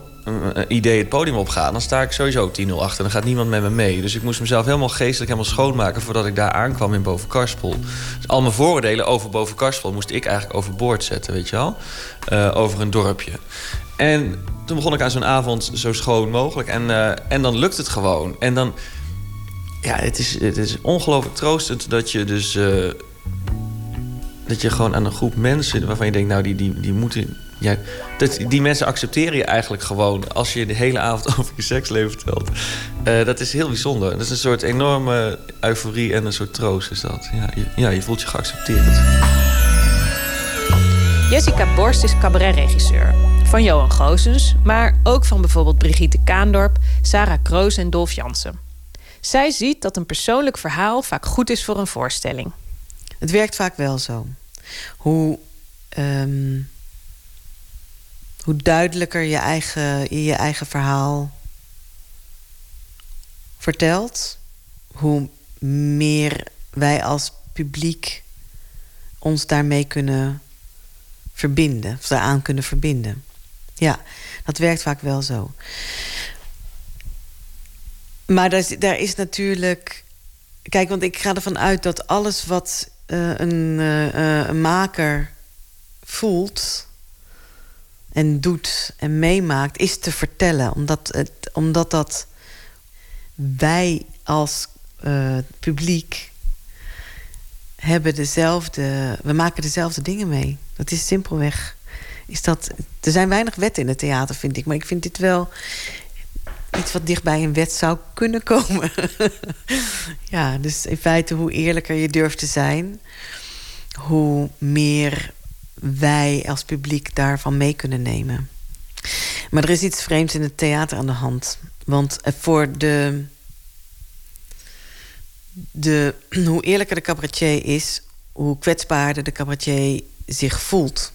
idee het podium opga... dan sta ik sowieso 10-0 achter. Dan gaat niemand met me mee. Dus ik moest mezelf helemaal geestelijk helemaal schoonmaken... voordat ik daar aankwam in Bovenkarspel. Dus al mijn vooroordelen over Bovenkarspel... moest ik eigenlijk overboord zetten, weet je wel? Uh, over een dorpje. En toen begon ik aan zo'n avond zo schoon mogelijk. En, uh, en dan lukt het gewoon. En dan... Ja, het is, het is ongelooflijk troostend dat je dus... Uh, dat je gewoon aan een groep mensen... waarvan je denkt, nou, die, die, die moeten ja, dat, die mensen accepteren je eigenlijk gewoon als je de hele avond over je seksleven vertelt. Uh, dat is heel bijzonder. Dat is een soort enorme euforie en een soort troost is dat. Ja, je, ja, je voelt je geaccepteerd. Jessica Borst is cabaretregisseur. Van Johan Goosens, maar ook van bijvoorbeeld Brigitte Kaandorp, Sarah Kroos en Dolf Jansen. Zij ziet dat een persoonlijk verhaal vaak goed is voor een voorstelling. Het werkt vaak wel zo. Hoe um hoe duidelijker je eigen, je eigen verhaal vertelt, hoe meer wij als publiek ons daarmee kunnen verbinden, of daaraan kunnen verbinden. Ja, dat werkt vaak wel zo. Maar daar is, daar is natuurlijk. Kijk, want ik ga ervan uit dat alles wat uh, een, uh, een maker voelt en doet en meemaakt, is te vertellen. Omdat, het, omdat dat wij als uh, publiek hebben dezelfde. We maken dezelfde dingen mee. Dat is simpelweg. Is dat, er zijn weinig wetten in het theater, vind ik. Maar ik vind dit wel iets wat dichtbij een wet zou kunnen komen. ja, dus in feite, hoe eerlijker je durft te zijn, hoe meer wij als publiek daarvan mee kunnen nemen. Maar er is iets vreemds in het theater aan de hand. Want voor de, de, hoe eerlijker de cabaretier is, hoe kwetsbaarder de cabaretier zich voelt.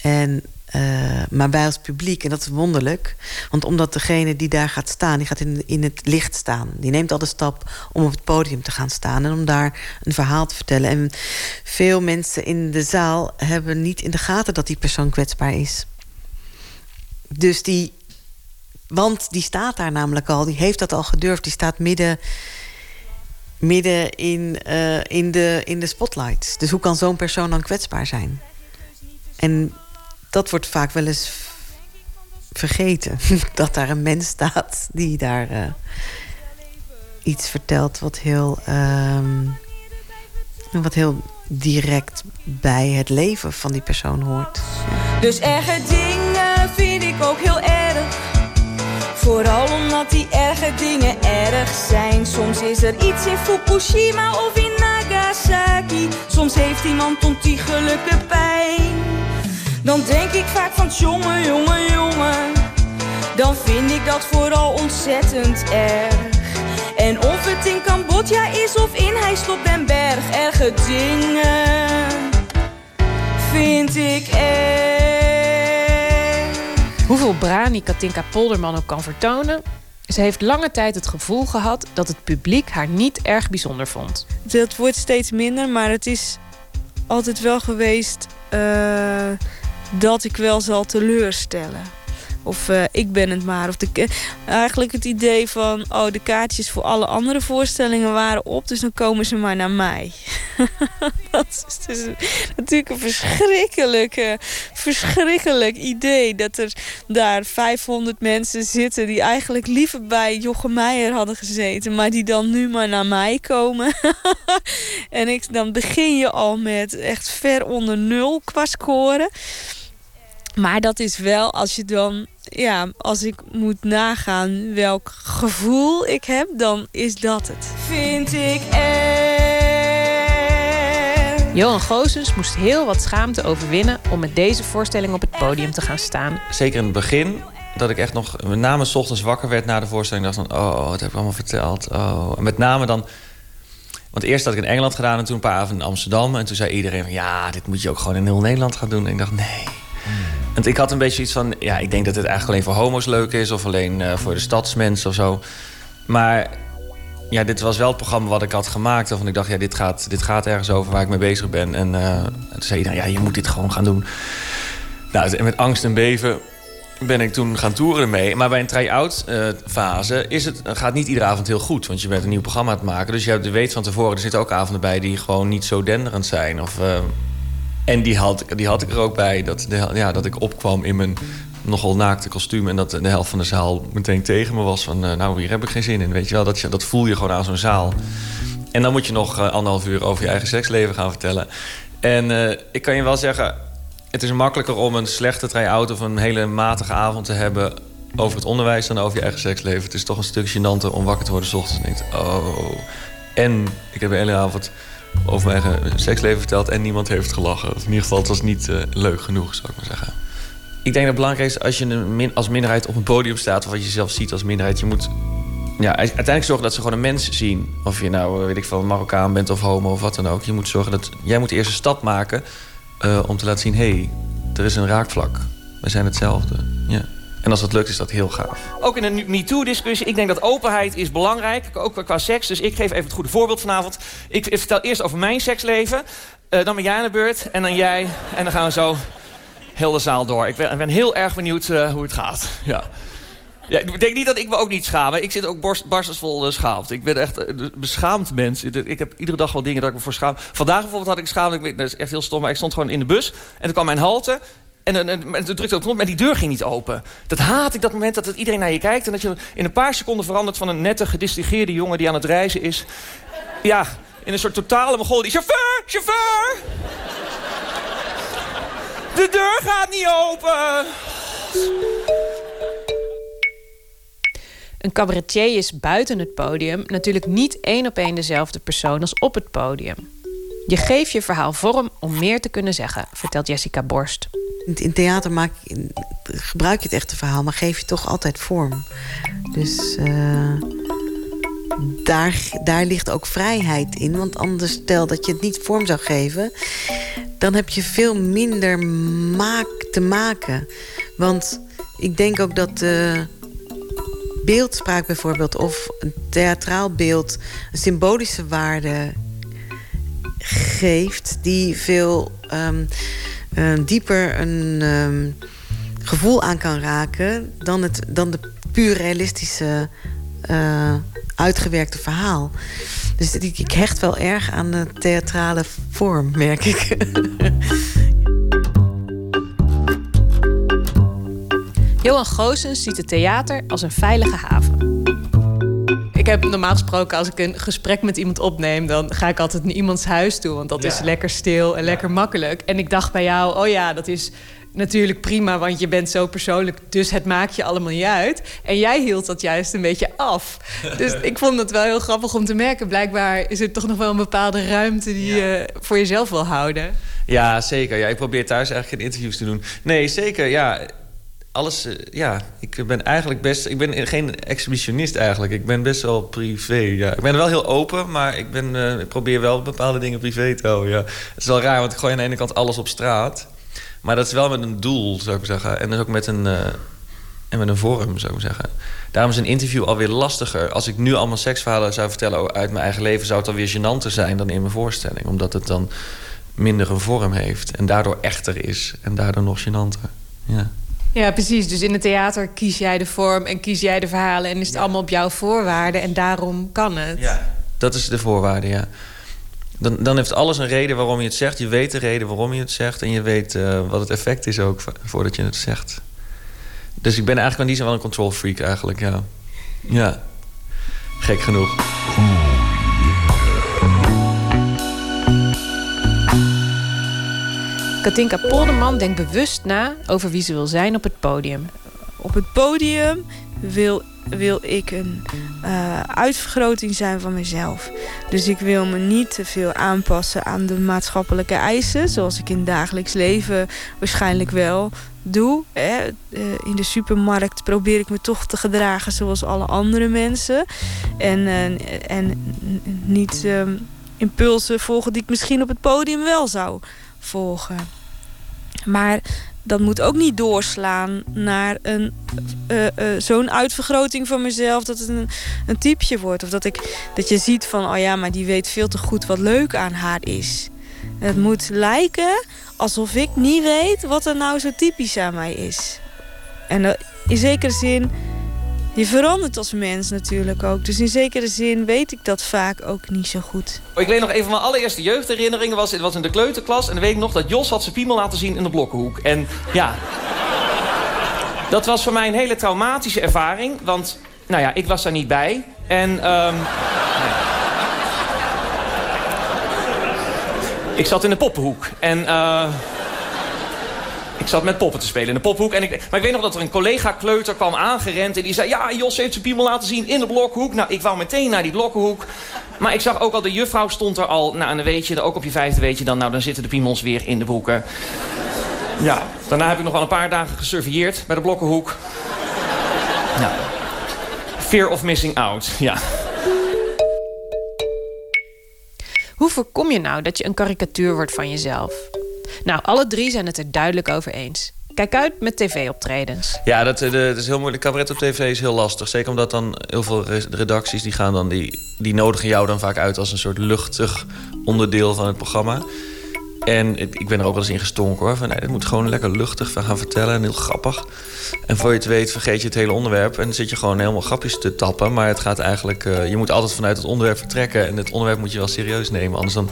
En uh, maar wij als publiek, en dat is wonderlijk... want omdat degene die daar gaat staan, die gaat in, in het licht staan. Die neemt al de stap om op het podium te gaan staan... en om daar een verhaal te vertellen. En veel mensen in de zaal hebben niet in de gaten... dat die persoon kwetsbaar is. Dus die... Want die staat daar namelijk al, die heeft dat al gedurfd. Die staat midden midden in, uh, in, de, in de spotlight. Dus hoe kan zo'n persoon dan kwetsbaar zijn? En dat wordt vaak wel eens vergeten. Dat daar een mens staat die daar uh, iets vertelt wat heel, um, wat heel direct bij het leven van die persoon hoort. Dus erge dingen vind ik ook heel erg. Vooral omdat die erge dingen erg zijn. Soms is er iets in Fukushima of in Nagasaki. Soms heeft iemand ontiegelijke pijn. Dan denk ik vaak van jongen, jongen, jongen. Dan vind ik dat vooral ontzettend erg. En of het in Cambodja is of in Heist op den Berg. Erge dingen vind ik erg. Hoeveel brani Katinka Polderman ook kan vertonen... Ze heeft lange tijd het gevoel gehad dat het publiek haar niet erg bijzonder vond. Dat wordt steeds minder, maar het is altijd wel geweest uh, dat ik wel zal teleurstellen. Of uh, ik ben het maar. Of de, eigenlijk het idee van... oh, de kaartjes voor alle andere voorstellingen waren op... dus dan komen ze maar naar mij. dat is dus natuurlijk een verschrikkelijke, verschrikkelijk idee... dat er daar 500 mensen zitten... die eigenlijk liever bij Jochem Meijer hadden gezeten... maar die dan nu maar naar mij komen. en ik, dan begin je al met echt ver onder nul qua scoren... Maar dat is wel als je dan, ja, als ik moet nagaan welk gevoel ik heb, dan is dat het. Vind ik er. Johan Goosens moest heel wat schaamte overwinnen om met deze voorstelling op het podium te gaan staan. Zeker in het begin, dat ik echt nog met name s ochtends wakker werd na de voorstelling. dacht van, oh, wat heb ik allemaal verteld? Oh. En met name dan... Want eerst had ik in Engeland gedaan en toen een paar avonden in Amsterdam. En toen zei iedereen van, ja, dit moet je ook gewoon in heel Nederland gaan doen. En ik dacht, nee, want ik had een beetje iets van... Ja, ik denk dat het eigenlijk alleen voor homo's leuk is... of alleen uh, voor de stadsmensen of zo. Maar ja, dit was wel het programma wat ik had gemaakt. Waarvan ik dacht, ja, dit gaat, dit gaat ergens over waar ik mee bezig ben. En uh, toen zei iedereen, ja, je moet dit gewoon gaan doen. Nou, met angst en beven ben ik toen gaan toeren mee. Maar bij een try-out uh, fase is het, gaat niet iedere avond heel goed. Want je bent een nieuw programma aan het maken. Dus je weet van tevoren, er zitten ook avonden bij... die gewoon niet zo denderend zijn. Of en die had, die had ik er ook bij. Dat, ja, dat ik opkwam in mijn nogal naakte kostuum... en dat de helft van de zaal meteen tegen me was van... Uh, nou, hier heb ik geen zin in. Weet je wel, dat, je, dat voel je gewoon aan zo'n zaal. En dan moet je nog uh, anderhalf uur over je eigen seksleven gaan vertellen. En uh, ik kan je wel zeggen... het is makkelijker om een slechte try-out... of een hele matige avond te hebben over het onderwijs... dan over je eigen seksleven. Het is toch een stuk gênanter om wakker te worden... s ochtends en denkt, oh... En ik heb de hele avond over mijn eigen seksleven verteld en niemand heeft gelachen. in ieder geval, het was niet uh, leuk genoeg, zou ik maar zeggen. Ik denk dat het belangrijk is als je min als minderheid op een podium staat... of wat je zelf ziet als minderheid, je moet ja, uiteindelijk zorgen dat ze gewoon een mens zien. Of je nou, eh, weet ik veel, Marokkaan bent of homo of wat dan ook. Je moet zorgen dat... Jij moet eerst een stap maken uh, om te laten zien... hé, hey, er is een raakvlak. We zijn hetzelfde. Ja. En als dat lukt, is dat heel gaaf. Ook in een MeToo-discussie. Ik denk dat openheid is belangrijk. Ook qua seks. Dus ik geef even het goede voorbeeld vanavond. Ik vertel eerst over mijn seksleven. Uh, dan ben jij aan de beurt. En dan jij. En dan gaan we zo heel de zaal door. Ik ben, ik ben heel erg benieuwd uh, hoe het gaat. Ja. Ja, ik denk niet dat ik me ook niet schaam. Ik zit ook borst, barstensvol uh, schaamd. Ik ben echt een beschaamd mens. Ik heb iedere dag wel dingen dat ik me voor schaam. Vandaag bijvoorbeeld had ik schaamd. Ik, dat is echt heel stom. Maar ik stond gewoon in de bus. En toen kwam mijn halte. En, en, en, toen drukte ook knop, maar die deur ging niet open. Dat haat ik, dat moment dat iedereen naar je kijkt... en dat je in een paar seconden verandert van een nette, gedistingeerde jongen... die aan het reizen is. Ja, in een soort totale mogol. Die chauffeur, chauffeur! De deur gaat niet open! Een cabaretier is buiten het podium natuurlijk niet één op één dezelfde persoon als op het podium. Je geeft je verhaal vorm om meer te kunnen zeggen, vertelt Jessica Borst. In theater maak, gebruik je het echte verhaal, maar geef je toch altijd vorm. Dus uh, daar, daar ligt ook vrijheid in. Want anders, stel dat je het niet vorm zou geven... dan heb je veel minder maak te maken. Want ik denk ook dat de beeldspraak bijvoorbeeld... of een theatraal beeld een symbolische waarde geeft... die veel... Um, uh, dieper een um, gevoel aan kan raken dan, het, dan de puur realistische uh, uitgewerkte verhaal. Dus ik, ik hecht wel erg aan de theatrale vorm, merk ik. Johan Goossens ziet het theater als een veilige haven. Ik heb normaal gesproken, als ik een gesprek met iemand opneem, dan ga ik altijd naar iemands huis toe. Want dat is lekker stil en lekker makkelijk. En ik dacht bij jou, oh ja, dat is natuurlijk prima, want je bent zo persoonlijk. Dus het maakt je allemaal niet uit. En jij hield dat juist een beetje af. Dus ik vond het wel heel grappig om te merken. Blijkbaar is er toch nog wel een bepaalde ruimte die je voor jezelf wil houden. Ja, zeker. Ja, ik probeer thuis eigenlijk geen interviews te doen. Nee, zeker. Ja, alles, eh, ja, ik ben eigenlijk best... Ik ben geen exhibitionist eigenlijk. Ik ben best wel privé, ja. Ik ben wel heel open, maar ik, ben, uh, ik probeer wel bepaalde dingen privé te houden, ja. Het is wel raar, want ik gooi aan de ene kant alles op straat. Maar dat is wel met een doel, zou ik zeggen. En dus ook met een, uh, en met een vorm, zou ik zeggen. Daarom is een interview alweer lastiger. Als ik nu allemaal seksverhalen zou vertellen uit mijn eigen leven... zou het alweer gênanter zijn dan in mijn voorstelling. Omdat het dan minder een vorm heeft. En daardoor echter is. En daardoor nog gênanter. Ja. Ja, precies. Dus in het theater kies jij de vorm en kies jij de verhalen... en is het allemaal op jouw voorwaarden en daarom kan het. Ja, dat is de voorwaarde, ja. Dan, dan heeft alles een reden waarom je het zegt. Je weet de reden waarom je het zegt... en je weet uh, wat het effect is ook voordat je het zegt. Dus ik ben eigenlijk aan die zin wel een control freak eigenlijk, ja. Ja, gek genoeg. Katinka Polderman denkt bewust na over wie ze wil zijn op het podium. Op het podium wil, wil ik een uh, uitvergroting zijn van mezelf. Dus ik wil me niet te veel aanpassen aan de maatschappelijke eisen... zoals ik in het dagelijks leven waarschijnlijk wel doe. Hè. Uh, in de supermarkt probeer ik me toch te gedragen zoals alle andere mensen. En, uh, en niet impulsen volgen die ik misschien op het podium wel zou volgen. Maar dat moet ook niet doorslaan naar een uh, uh, zo'n uitvergroting van mezelf dat het een, een typje wordt. Of dat, ik, dat je ziet van, oh ja, maar die weet veel te goed wat leuk aan haar is. Het moet lijken alsof ik niet weet wat er nou zo typisch aan mij is. En in zekere zin je verandert als mens natuurlijk ook. Dus in zekere zin weet ik dat vaak ook niet zo goed. Ik weet nog even mijn allereerste jeugdherinneringen. Was, was in de kleuterklas. En dan weet ik nog dat Jos had zijn piemel laten zien in de blokkenhoek. En ja... dat was voor mij een hele traumatische ervaring. Want, nou ja, ik was daar niet bij. En... Um, ik zat in de poppenhoek. En... Uh, ik zat met poppen te spelen in de pophoek. En ik, maar ik weet nog dat er een collega kleuter kwam aangerend. En die zei, ja, Jos heeft zijn piemel laten zien in de blokhoek. Nou, ik wou meteen naar die blokkenhoek. Maar ik zag ook al, de juffrouw stond er al. Nou, en dan weet je, ook op je vijfde weet je dan... nou, dan zitten de piemels weer in de broeken. Ja, daarna heb ik nog wel een paar dagen gesurveilleerd bij de blokkenhoek. Ja. Fear of missing out, ja. Hoe voorkom je nou dat je een karikatuur wordt van jezelf? Nou, alle drie zijn het er duidelijk over eens. Kijk uit met tv-optredens. Ja, dat, dat, is heel moeilijk. Cabaret op tv is heel lastig. Zeker omdat dan heel veel redacties die gaan dan die, die nodigen jou dan vaak uit als een soort luchtig onderdeel van het programma. En ik ben er ook wel eens in gestonken hoor. Van nee, het moet gewoon lekker luchtig gaan vertellen en heel grappig. En voor je het weet vergeet je het hele onderwerp. En zit je gewoon helemaal grapjes te tappen. Maar het gaat eigenlijk. Uh, je moet altijd vanuit het onderwerp vertrekken. En het onderwerp moet je wel serieus nemen. Anders dan.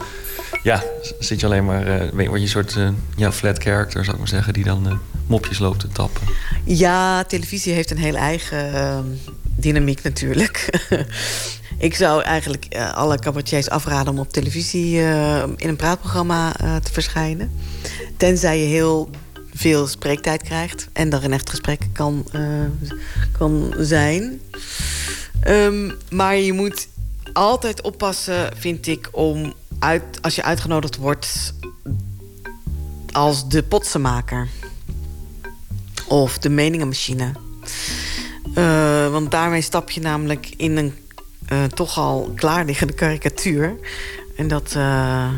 Ja, zit je alleen maar. Uh, word je een soort. Uh, ja, flat character zou ik maar zeggen. Die dan mopjes loopt te tappen. Ja, televisie heeft een heel eigen ehm, dynamiek natuurlijk. Ik zou eigenlijk uh, alle cabaretiers afraden om op televisie uh, in een praatprogramma uh, te verschijnen. Tenzij je heel veel spreektijd krijgt en daar een echt gesprek kan, kan zijn. Um, maar je moet altijd oppassen, vind ik, om uit, als je uitgenodigd wordt als de potsenmaker of de meningenmachine. want daarmee stap je namelijk in een uh, toch al klaarliggende karikatuur. En dat, uh,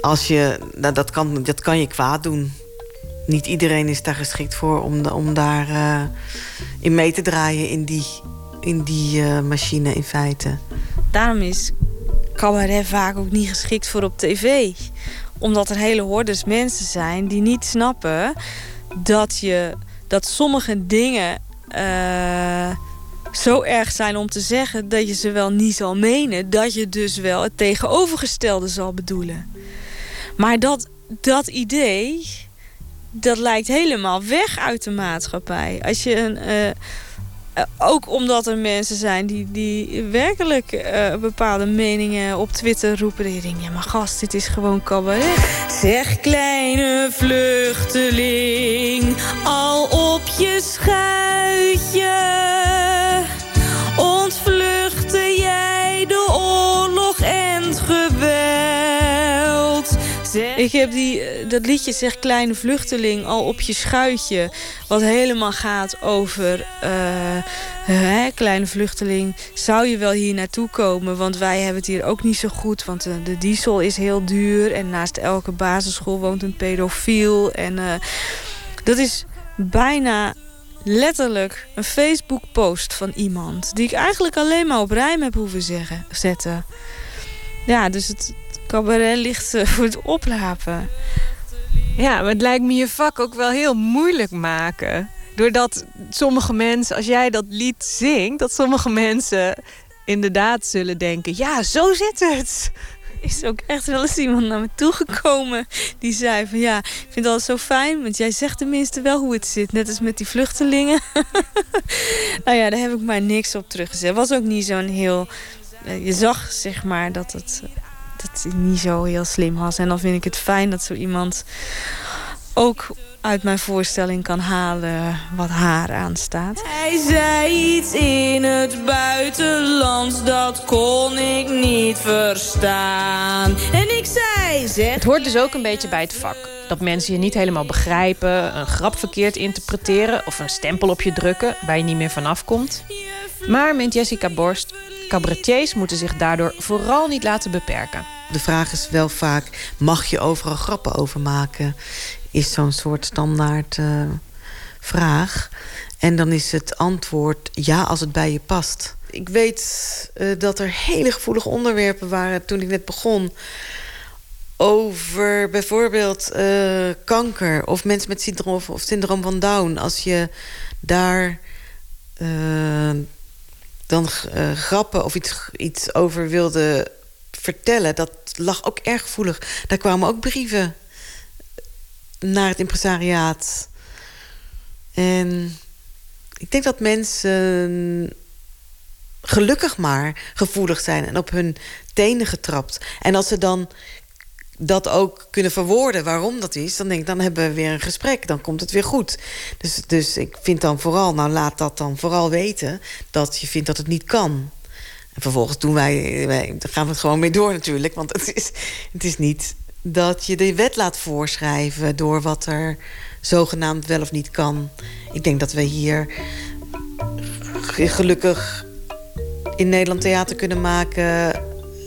als je, dat, kan, dat kan je kwaad doen. Niet iedereen is daar geschikt voor om, om daar uh, in mee te draaien in die, in die machine in feite. Daarom is cabaret vaak ook niet geschikt voor op tv. Omdat er hele hordes mensen zijn die niet snappen dat, je, dat sommige dingen zo erg zijn om te zeggen dat je ze wel niet zal menen, dat je dus wel het tegenovergestelde zal bedoelen. Maar dat, dat idee, dat lijkt helemaal weg uit de maatschappij. Als je een. Uh, ook omdat er mensen zijn die, die werkelijk uh, bepaalde meningen op Twitter roepen. Dat je ja maar gast, dit is gewoon cabaret. Zeg kleine vluchteling, al op je schuitje. Ik heb die, eh, dat liedje Zeg Kleine Vluchteling al op je schuitje. Wat helemaal gaat over... Uh, hè, kleine vluchteling, zou je wel hier naartoe komen? Want wij hebben het hier ook niet zo goed. Want de, diesel is heel duur. En naast elke basisschool woont een pedofiel. En dat is bijna letterlijk een Facebook-post van iemand... die ik eigenlijk alleen maar op rijm heb hoeven zeggen, zetten. Ja, dus het cabaret ligt uh, voor het oprapen. Ja, maar het lijkt me je vak ook wel heel moeilijk maken. Doordat sommige mensen, als jij dat lied zingt... dat sommige mensen inderdaad zullen denken... ja, zo zit het is ook echt wel eens iemand naar me toegekomen. Die zei van ja, ik vind het zo fijn. Want jij zegt tenminste wel hoe het zit. Net als met die vluchtelingen. nou ja, daar heb ik maar niks op teruggezet. Het was ook niet zo'n heel... Eh, je zag zeg maar dat het, dat het niet zo heel slim was. En dan vind ik het fijn dat zo iemand ook uit mijn voorstelling kan halen wat haar aanstaat. Hij zei iets in het buitenlands, dat kon ik niet verstaan. En ik zei... Zeg het hoort dus ook een beetje bij het vak. Dat mensen je niet helemaal begrijpen, een grap verkeerd interpreteren... of een stempel op je drukken waar je niet meer vanaf komt. Maar, meent Jessica Borst, cabaretiers moeten zich daardoor vooral niet laten beperken. De vraag is wel vaak, mag je overal grappen over maken? is zo'n soort standaard uh, vraag. En dan is het antwoord ja als het bij je past. Ik weet uh, dat er hele gevoelige onderwerpen waren toen ik net begon. Over bijvoorbeeld uh, kanker of mensen met syndroom, of syndroom van Down. Als je daar dan grappen of iets, iets over wilde vertellen, dat lag ook erg gevoelig. Daar kwamen ook brieven naar het impresariaat. En ik denk dat mensen gelukkig maar gevoelig zijn en op hun tenen getrapt. En als ze dan dat ook kunnen verwoorden waarom dat is... dan denk ik, dan hebben we weer een gesprek. Dan komt het weer goed. Dus, dus ik vind dan vooral, nou laat dat dan vooral weten... dat je vindt dat het niet kan. En vervolgens doen wij, gaan we het gewoon mee door natuurlijk. Want het is, het is niet dat je de wet laat voorschrijven door wat er zogenaamd wel of niet kan. Ik denk dat we hier gelukkig in Nederland theater kunnen maken...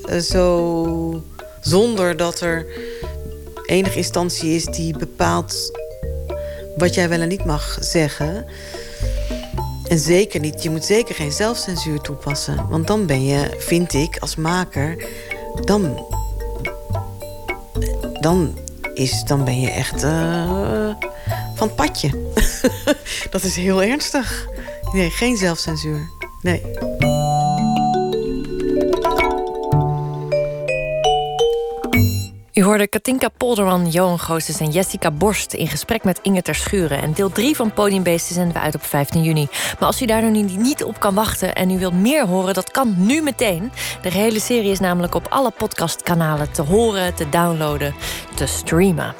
Eh, zo zonder dat er enige instantie is die bepaalt wat jij wel en niet mag zeggen. En zeker niet, je moet zeker geen zelfcensuur toepassen. Want dan ben je, vind ik, als maker... dan dan, is, dan ben je echt uh, van het padje. dat is heel ernstig. Nee, geen zelfcensuur. Nee. U hoorde Katinka Polderman, Johan Goossens en Jessica Borst... in gesprek met Inge ter Schuren. En deel 3 van Podiumbeesten zenden we uit op 15 juni. Maar als u daar nu niet op kan wachten en u wilt meer horen... dat kan nu meteen. De hele serie is namelijk op alle podcastkanalen te horen, te downloaden, te streamen.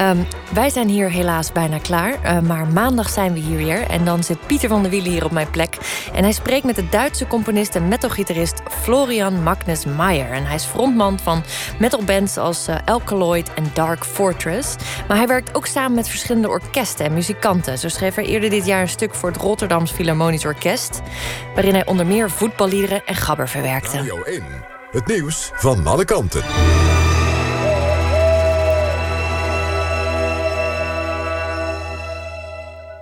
Um, wij zijn hier helaas bijna klaar. Uh, maar maandag zijn we hier weer. En dan zit Pieter van der Wielen hier op mijn plek. En hij spreekt met de Duitse componist en metalgitarist Florian Magnus Meyer. En hij is frontman van metalbands Alkaloid en Dark Fortress. Maar hij werkt ook samen met verschillende orkesten en muzikanten. Zo schreef hij eerder dit jaar een stuk voor het Rotterdams Philharmonisch Orkest. Waarin hij onder meer voetballiederen en gabber verwerkte. Radio 1, het nieuws van alle kanten.